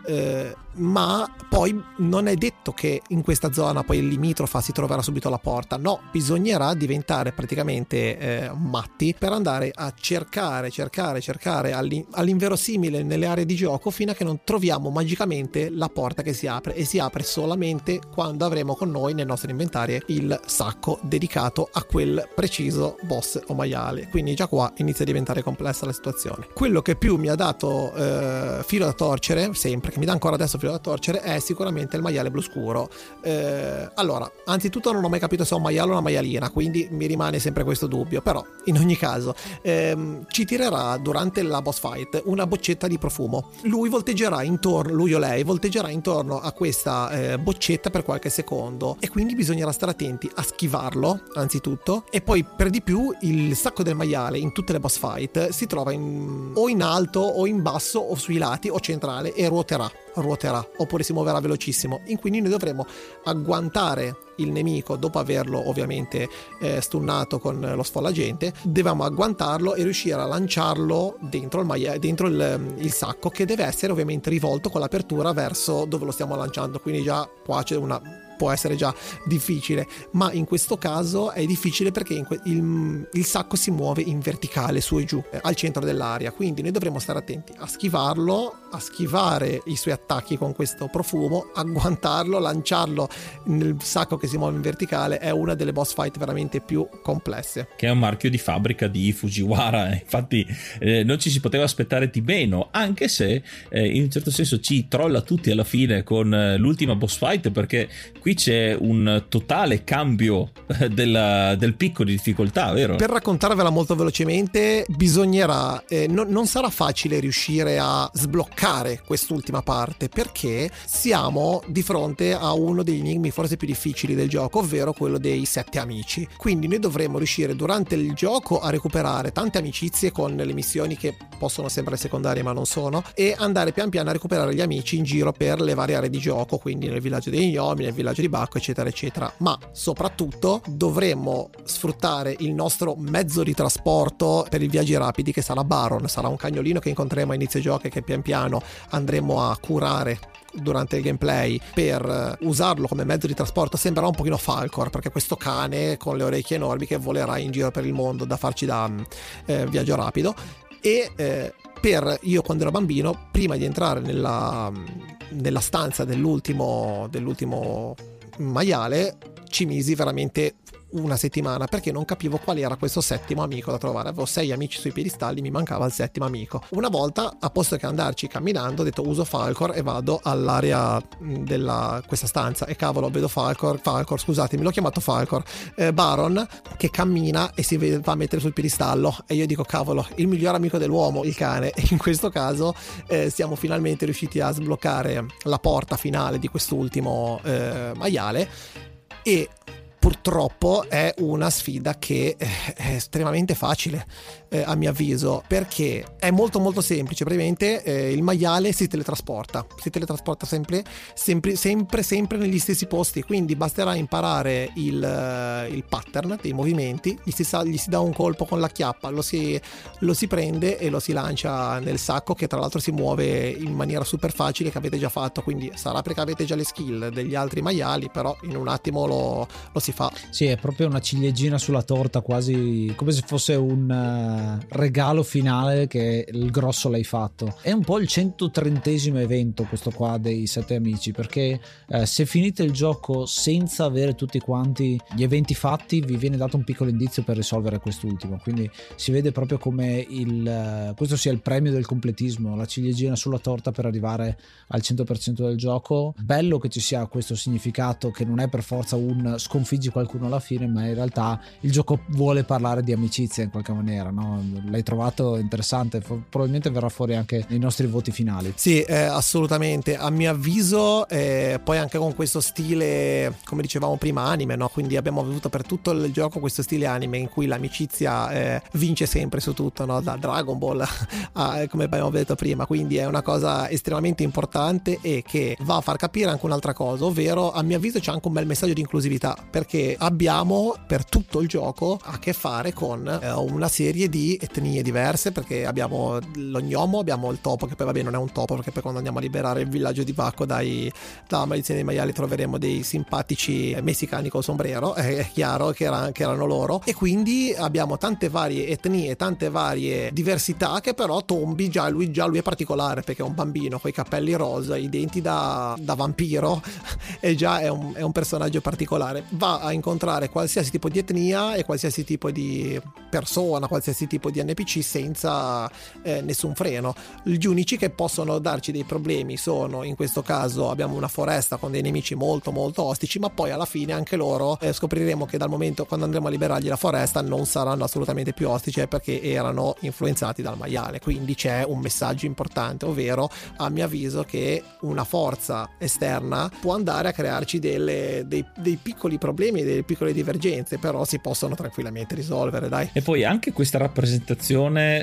Eh, ma poi non è detto che in questa zona poi limitrofa si troverà subito la porta. No bisognerà diventare praticamente eh, matti per andare a cercare cercare cercare all'in- all'inverosimile nelle aree di gioco fino a che non troviamo magicamente la porta che si apre e si apre solamente quando avremo con noi nel nostro inventario il sacco dedicato a quel preciso boss o maiale quindi già qua inizia a diventare complessa la situazione. Quello che più mi ha dato eh, filo da torcere sempre che mi dà ancora adesso filo da torcere è sicuramente il maiale blu scuro. Eh, allora, anzitutto non ho mai capito se è un maiale o una maialina, quindi mi rimane sempre questo dubbio, però in ogni caso ehm, ci tirerà durante la boss fight una boccetta di profumo. Lui volteggerà intorno, lui o lei volteggerà intorno a questa eh, boccetta per qualche secondo e quindi bisognerà stare attenti a schivarlo, anzitutto, e poi per di più il sacco del maiale in tutte le boss fight si trova in, o in alto o in basso o sui lati o centrale e ruoterà ruoterà oppure si muoverà velocissimo. In quindi noi dovremo agguantare il nemico dopo averlo ovviamente eh, stunnato con lo sfollagente dobbiamo agguantarlo e riuscire a lanciarlo dentro, il, maia- dentro il, il, sacco che deve essere ovviamente rivolto con l'apertura verso dove lo stiamo lanciando. Quindi già qua c'è una può essere già difficile, ma in questo caso è difficile perché que- il, il, sacco si muove in verticale su e giù eh, al centro dell'aria, quindi noi dovremo stare attenti a schivarlo, a schivare i suoi attacchi con questo profumo, agguantarlo, lanciarlo nel sacco che si muove in verticale è una delle boss fight veramente più complesse. Che è un marchio di fabbrica di Fujiwara, eh. infatti eh, non ci si poteva aspettare di meno, anche se eh, in un certo senso ci trolla tutti alla fine con eh, l'ultima boss fight perché qui c'è un totale cambio della, del picco di difficoltà, vero? Per raccontarvela molto velocemente, bisognerà, eh, no, non sarà facile riuscire a sbloccare quest'ultima parte perché siamo di fronte a uno degli enigmi forse più difficili del gioco, ovvero quello dei sette amici. Quindi noi dovremo riuscire durante il gioco a recuperare tante amicizie con le missioni che possono sembrare secondarie ma non sono e andare pian piano a recuperare gli amici in giro per le varie aree di gioco, quindi nel villaggio dei gnomi, nel villaggio di Bacco, eccetera, eccetera. Ma soprattutto dovremmo sfruttare il nostro mezzo di trasporto per i viaggi rapidi, che sarà Baron, sarà un cagnolino che incontreremo a inizio gioco e che pian piano andremo a curare durante il gameplay per eh, usarlo come mezzo di trasporto sembrerà un pochino Falcor perché questo cane con le orecchie enormi che volerà in giro per il mondo da farci da eh, viaggio rapido. E eh, per io quando ero bambino prima di entrare nella, nella stanza dell'ultimo, dell'ultimo maiale ci misi veramente una settimana perché non capivo qual era questo settimo amico da trovare. Avevo sei amici sui piedistalli, mi mancava il settimo amico. Una volta, a posto che andarci camminando, ho detto uso Falcor e vado all'area della questa stanza e cavolo, vedo Falcor, Falcor, scusatemi, l'ho chiamato Falcor, eh, Baron che cammina e si va a mettere sul piedistallo e io dico cavolo, il miglior amico dell'uomo, il cane. E in questo caso eh, siamo finalmente riusciti a sbloccare la porta finale di quest'ultimo eh, maiale e purtroppo è una sfida che è estremamente facile eh, a mio avviso, perché è molto molto semplice, praticamente eh, il maiale si teletrasporta, si teletrasporta sempre, sempre, sempre, sempre negli stessi posti, quindi basterà imparare il, eh, il pattern dei movimenti, gli si, gli si, dà un colpo con la chiappa, lo si, lo si prende e lo si lancia nel sacco che tra l'altro si muove in maniera super facile che avete già fatto, quindi sarà perché avete già le skill degli altri maiali, però in un attimo lo, lo si fa. Sì, è proprio una ciliegina sulla torta, quasi come se fosse un regalo finale che il grosso l'hai fatto. È un po' il 130 evento questo qua dei sette amici, perché uh, se finite il gioco senza avere tutti quanti gli eventi fatti, vi viene dato un piccolo indizio per risolvere quest'ultimo. Quindi si vede proprio come il, uh, questo sia il premio del completismo, la ciliegina sulla torta per arrivare al 100% del gioco. Bello che ci sia questo significato che non è per forza un sconfiggi qualcuno alla fine, ma in realtà il gioco vuole parlare di amicizia in qualche maniera. No? L'hai trovato interessante, probabilmente verrà fuori anche nei nostri voti finali. Sì, eh, assolutamente. A mio avviso, eh, poi anche con questo stile, come dicevamo prima, anime, no? quindi abbiamo avuto per tutto il gioco questo stile anime in cui l'amicizia eh, vince sempre su tutto, no? da Dragon Ball a, come abbiamo detto prima, quindi è una cosa estremamente importante e che va a far capire anche un'altra cosa, ovvero a mio avviso c'è anche un bel messaggio di inclusività perché abbiamo per tutto il gioco a che fare con eh, una serie di etnie diverse perché abbiamo lo gnomo, abbiamo il topo che poi vabbè non è un topo perché poi quando andiamo a liberare il villaggio di Bacco dai, dalla maledizione dei maiali troveremo dei simpatici messicani col sombrero, è chiaro che, era, che erano loro e quindi abbiamo tante varie etnie, tante varie diversità che però Tombi già lui, già lui è particolare perché è un bambino con i capelli rosa, i denti da, da vampiro e già è un, è un personaggio particolare. Va a incontrare qualsiasi tipo di etnia e qualsiasi tipo di persona, qualsiasi tipo di NPC senza eh, nessun freno. Gli unici che possono darci dei problemi sono in questo caso abbiamo una foresta con dei nemici molto molto ostici, ma poi alla fine anche loro eh, scopriremo che dal momento quando andremo a liberargli la foresta non saranno assolutamente più ostici perché erano influenzati dal maiale. Quindi c'è un messaggio importante, ovvero a mio avviso che una forza esterna può andare a crearci delle, dei, dei piccoli problemi, delle piccole divergenze, però si possono tranquillamente risolvere, dai. E poi anche questa rappresentazione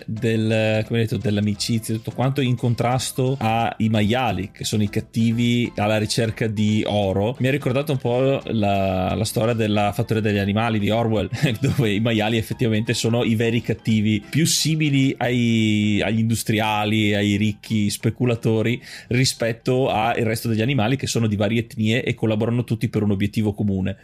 del, come detto, dell'amicizia, tutto quanto in contrasto ai maiali, che sono i cattivi alla ricerca di oro, mi ha ricordato un po' la, la storia della fattoria degli animali di Orwell, dove i maiali effettivamente sono i veri cattivi, più simili ai, agli industriali, ai ricchi speculatori rispetto al resto degli animali che sono di varie etnie e collaborano tutti per un obiettivo comune.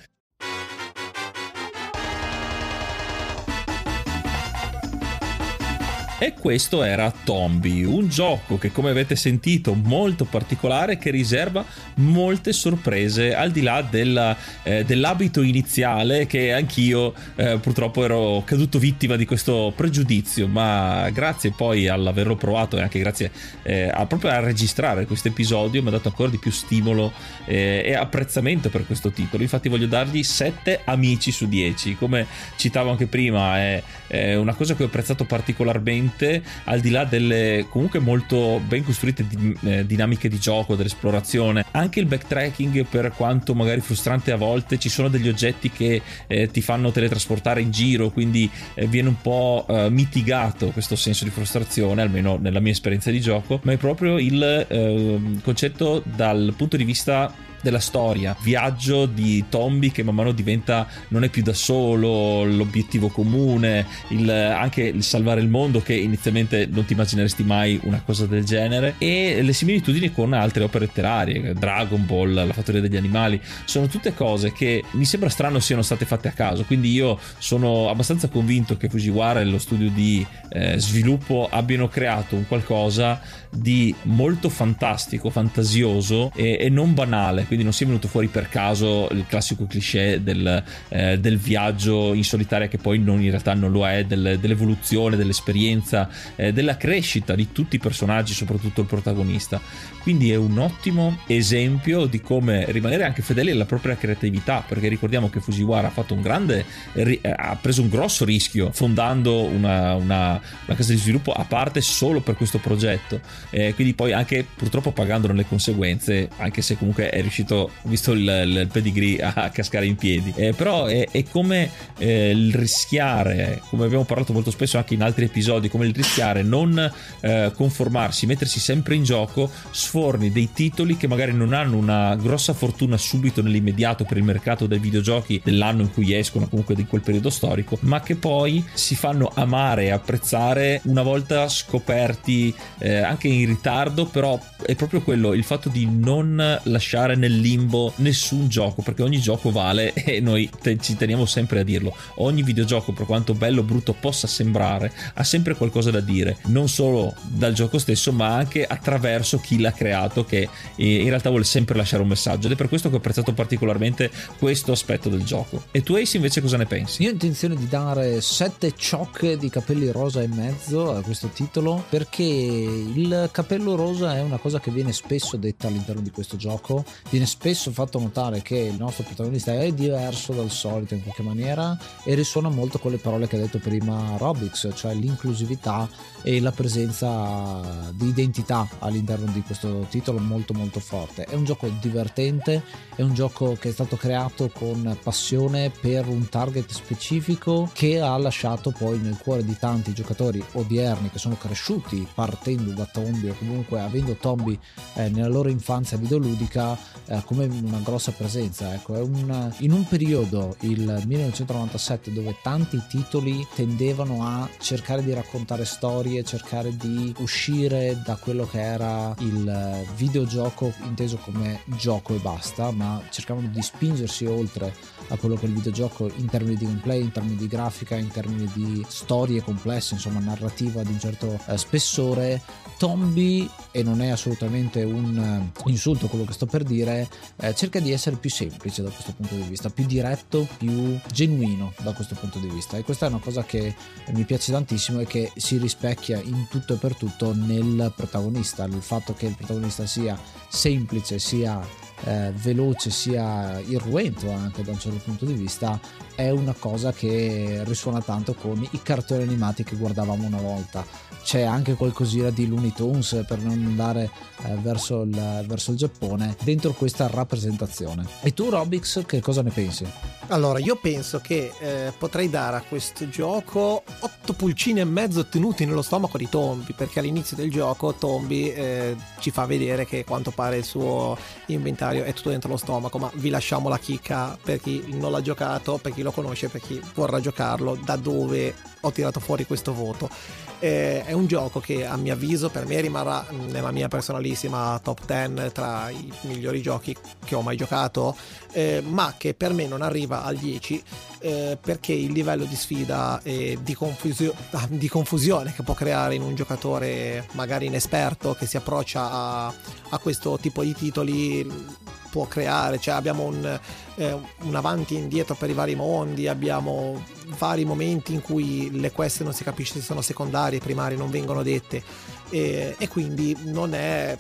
E questo era Tombi, un gioco che come avete sentito molto particolare che riserva molte sorprese al di là della, eh, dell'abito iniziale che anch'io eh, purtroppo ero caduto vittima di questo pregiudizio, ma grazie poi all'averlo provato e anche grazie eh, a, proprio a registrare questo episodio mi ha dato ancora di più stimolo eh, e apprezzamento per questo titolo. Infatti voglio dargli 7 amici su 10, come citavo anche prima, è, è una cosa che ho apprezzato particolarmente sicuramente al di là delle comunque molto ben costruite di, eh, dinamiche di gioco, dell'esplorazione, anche il backtracking per quanto magari frustrante a volte, ci sono degli oggetti che eh, ti fanno teletrasportare in giro, quindi eh, viene un po' eh, mitigato questo senso di frustrazione, almeno nella mia esperienza di gioco, ma è proprio il ehm, concetto dal punto di vista della storia, viaggio di Tombi che man mano diventa non è più da solo, l'obiettivo comune, il, anche il salvare il mondo che inizialmente non ti immagineresti mai una cosa del genere e le similitudini con altre opere letterarie, Dragon Ball, La fattoria degli animali, sono tutte cose che mi sembra strano siano state fatte a caso, quindi io sono abbastanza convinto che Fujiwara e lo studio di eh, sviluppo abbiano creato un qualcosa di molto fantastico, fantasioso e, e non banale quindi non sia venuto fuori per caso il classico cliché del, eh, del viaggio in solitaria che poi non, in realtà non lo è, del, dell'evoluzione, dell'esperienza, eh, della crescita di tutti i personaggi, soprattutto il protagonista. Quindi è un ottimo esempio di come rimanere anche fedeli alla propria creatività, perché ricordiamo che Fujiwara ha fatto un grande, eh, ha preso un grosso rischio fondando una, una, una casa di sviluppo a parte solo per questo progetto, eh, quindi poi anche purtroppo pagandone le conseguenze, anche se comunque è riuscito visto il, il pedigree, a cascare in piedi. Eh, però è, è come eh, il rischiare, come abbiamo parlato molto spesso anche in altri episodi, come il rischiare, non eh, conformarsi, mettersi sempre in gioco, sforni dei titoli che magari non hanno una grossa fortuna subito nell'immediato per il mercato dei videogiochi dell'anno in cui escono, comunque di quel periodo storico, ma che poi si fanno amare e apprezzare una volta scoperti eh, anche in ritardo, però è proprio quello, il fatto di non lasciare nel limbo nessun gioco, perché ogni gioco vale e noi te- ci teniamo sempre a dirlo. Ogni videogioco, per quanto bello o brutto possa sembrare, ha sempre qualcosa da dire, non solo dal gioco stesso, ma anche attraverso chi l'ha creato, che in realtà vuole sempre lasciare un messaggio. Ed è per questo che ho apprezzato particolarmente questo aspetto del gioco. E tu, Ace, invece, cosa ne pensi? Io ho intenzione di dare sette ciocche di capelli rosa e mezzo a questo titolo perché il capello rosa è una cosa che viene spesso detta all'interno di questo gioco. Viene spesso fatto notare che il nostro protagonista è diverso dal solito in qualche maniera e risuona molto con le parole che ha detto prima Robix, cioè l'inclusività e la presenza di identità all'interno di questo titolo molto molto forte. È un gioco divertente, è un gioco che è stato creato con passione per un target specifico che ha lasciato poi nel cuore di tanti giocatori odierni che sono cresciuti partendo da Tombi o comunque avendo Tombi eh, nella loro infanzia videoludica eh, come una grossa presenza. Ecco, è un, in un periodo, il 1997, dove tanti titoli tendevano a cercare di raccontare storie, cercare di uscire da quello che era il videogioco inteso come gioco e basta, ma cercavano di spingersi oltre a quello che è il videogioco in termini di gameplay, in termini di grafica, in termini di storie complesse, insomma narrativa di un certo eh, spessore. Tombi, e non è assolutamente un uh, insulto quello che sto per dire, eh, cerca di essere più semplice da questo punto di vista, più diretto, più genuino da questo punto di vista. E questa è una cosa che mi piace tantissimo e che si rispecchia in tutto e per tutto nel protagonista, il fatto che il protagonista sia semplice, sia eh, veloce sia irruento anche da un certo punto di vista è una cosa che risuona tanto con i cartoni animati che guardavamo una volta c'è anche qualcosina di Looney Tunes per non andare eh, verso, il, verso, il, Giappone dentro questa rappresentazione e tu Robix che cosa ne pensi? Allora io penso che eh, potrei dare a questo gioco 8 pulcini e mezzo tenuti nello stomaco di Tombi perché all'inizio del gioco Tombi eh, ci fa vedere che quanto pare il suo inventario è tutto dentro lo stomaco ma vi lasciamo la chicca per chi non l'ha giocato per chi lo conosce per chi vorrà giocarlo da dove ho tirato fuori questo voto. Eh, è un gioco che a mio avviso per me rimarrà nella mia personalissima top 10 tra i migliori giochi che ho mai giocato, eh, ma che per me non arriva al 10 eh, perché il livello di sfida e di, confusio- di, confusione che può creare in un giocatore magari inesperto che si approccia a, a questo tipo di titoli può creare, cioè abbiamo un, eh, un avanti e indietro per i vari mondi, abbiamo vari momenti in cui le quest non si capisce se sono secondarie, primarie, non vengono dette e, e quindi non è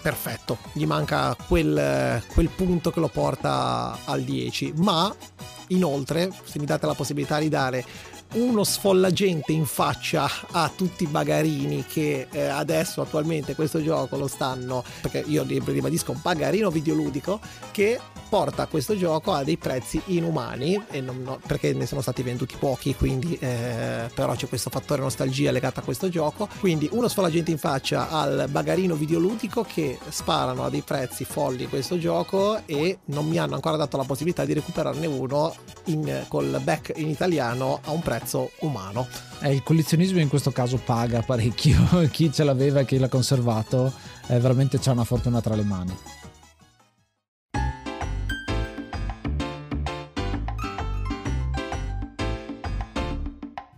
perfetto, gli manca quel, quel punto che lo porta al 10, ma inoltre se mi date la possibilità di dare uno sfollagente in faccia a tutti i bagarini che eh, adesso attualmente questo gioco lo stanno perché io ribadisco un bagarino videoludico che porta questo gioco a dei prezzi inumani non, no, perché ne sono stati venduti pochi quindi eh, però c'è questo fattore nostalgia legato a questo gioco. Quindi uno sfollagente in faccia al bagarino videoludico che sparano a dei prezzi folli questo gioco e non mi hanno ancora dato la possibilità di recuperarne uno in, col back in italiano a un prezzo prezzo umano. Eh, il collezionismo in questo caso paga parecchio, chi ce l'aveva e chi l'ha conservato eh, veramente c'ha una fortuna tra le mani.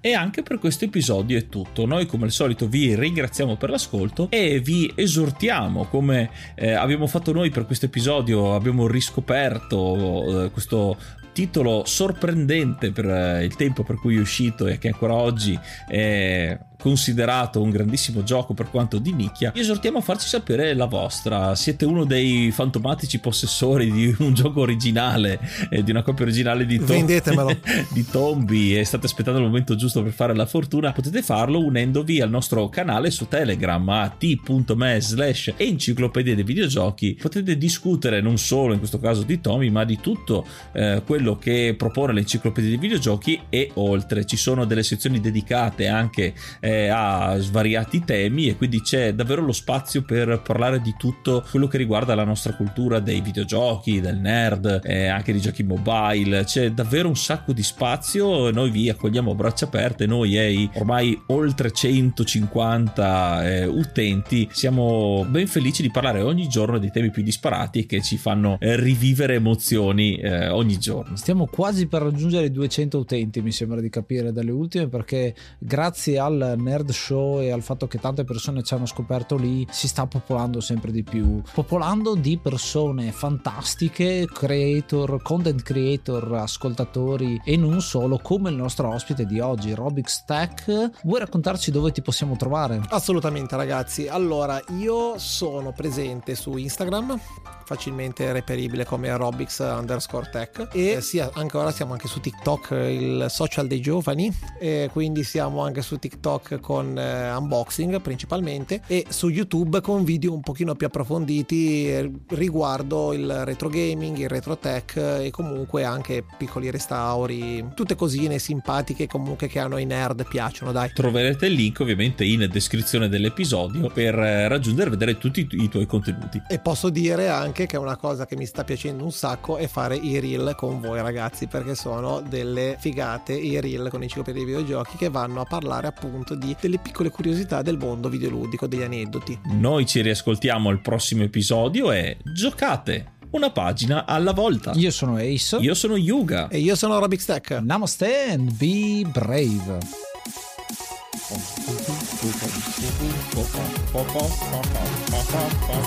E anche per questo episodio è tutto. Noi come al solito vi ringraziamo per l'ascolto e vi esortiamo come eh, abbiamo fatto noi per questo episodio, abbiamo riscoperto eh, questo titolo sorprendente per eh, il tempo per cui è uscito e che ancora oggi è considerato un grandissimo gioco per quanto di nicchia, vi esortiamo a farci sapere la vostra. Siete uno dei fantomatici possessori di un gioco originale, eh, di una copia originale di, Tom- di Tombi e state aspettando il momento giusto per fare la fortuna, potete farlo unendovi al nostro canale su Telegram a t.me slash enciclopedia dei videogiochi. Potete discutere non solo in questo caso di Tommy, ma di tutto eh, quello che propone l'enciclopedia dei videogiochi e oltre. Ci sono delle sezioni dedicate anche eh, a svariati temi e quindi c'è davvero lo spazio per parlare di tutto quello che riguarda la nostra cultura dei videogiochi, del nerd, eh, anche di giochi mobile. C'è davvero un sacco di spazio. Noi vi accogliamo a braccia aperte. Noi e i ormai oltre 150 eh, utenti siamo ben felici di parlare ogni giorno dei temi più disparati che ci fanno eh, rivivere emozioni eh, ogni giorno. Stiamo quasi per raggiungere i 200 utenti, mi sembra di capire dalle ultime, perché grazie al nerd show e al fatto che tante persone ci hanno scoperto lì si sta popolando sempre di più. Popolando di persone fantastiche creator content creator ascoltatori e non solo come il nostro ospite di oggi Robix Tech vuoi raccontarci dove ti possiamo trovare? assolutamente ragazzi. Allora io sono presente su Instagram facilmente reperibile come Robix underscore tech e sia anche ora siamo anche su TikTok il social dei giovani e quindi siamo anche su TikTok con eh, unboxing principalmente e su YouTube con video un pochino più approfonditi riguardo il retro gaming, il retro tech e comunque anche piccoli restauri, tutte cosine simpatiche comunque che a noi nerd piacciono, dai. Troverete il link ovviamente in descrizione dell'episodio per eh, raggiungere e vedere tutti i tuoi contenuti. E posso dire anche che una cosa che mi sta piacendo un sacco è fare i reel con voi ragazzi perché sono delle figate i reel con i ciclopedia dei videogiochi che vanno a parlare appunto di delle piccole curiosità del mondo videoludico, degli aneddoti. Noi ci riascoltiamo al prossimo episodio e giocate! Una pagina alla volta. Io sono Ace. Io sono Yuga. E io sono Robix Tech. Namaste and be brave.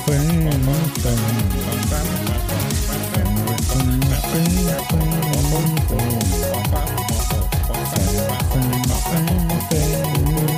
Fair, fair,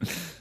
Yeah.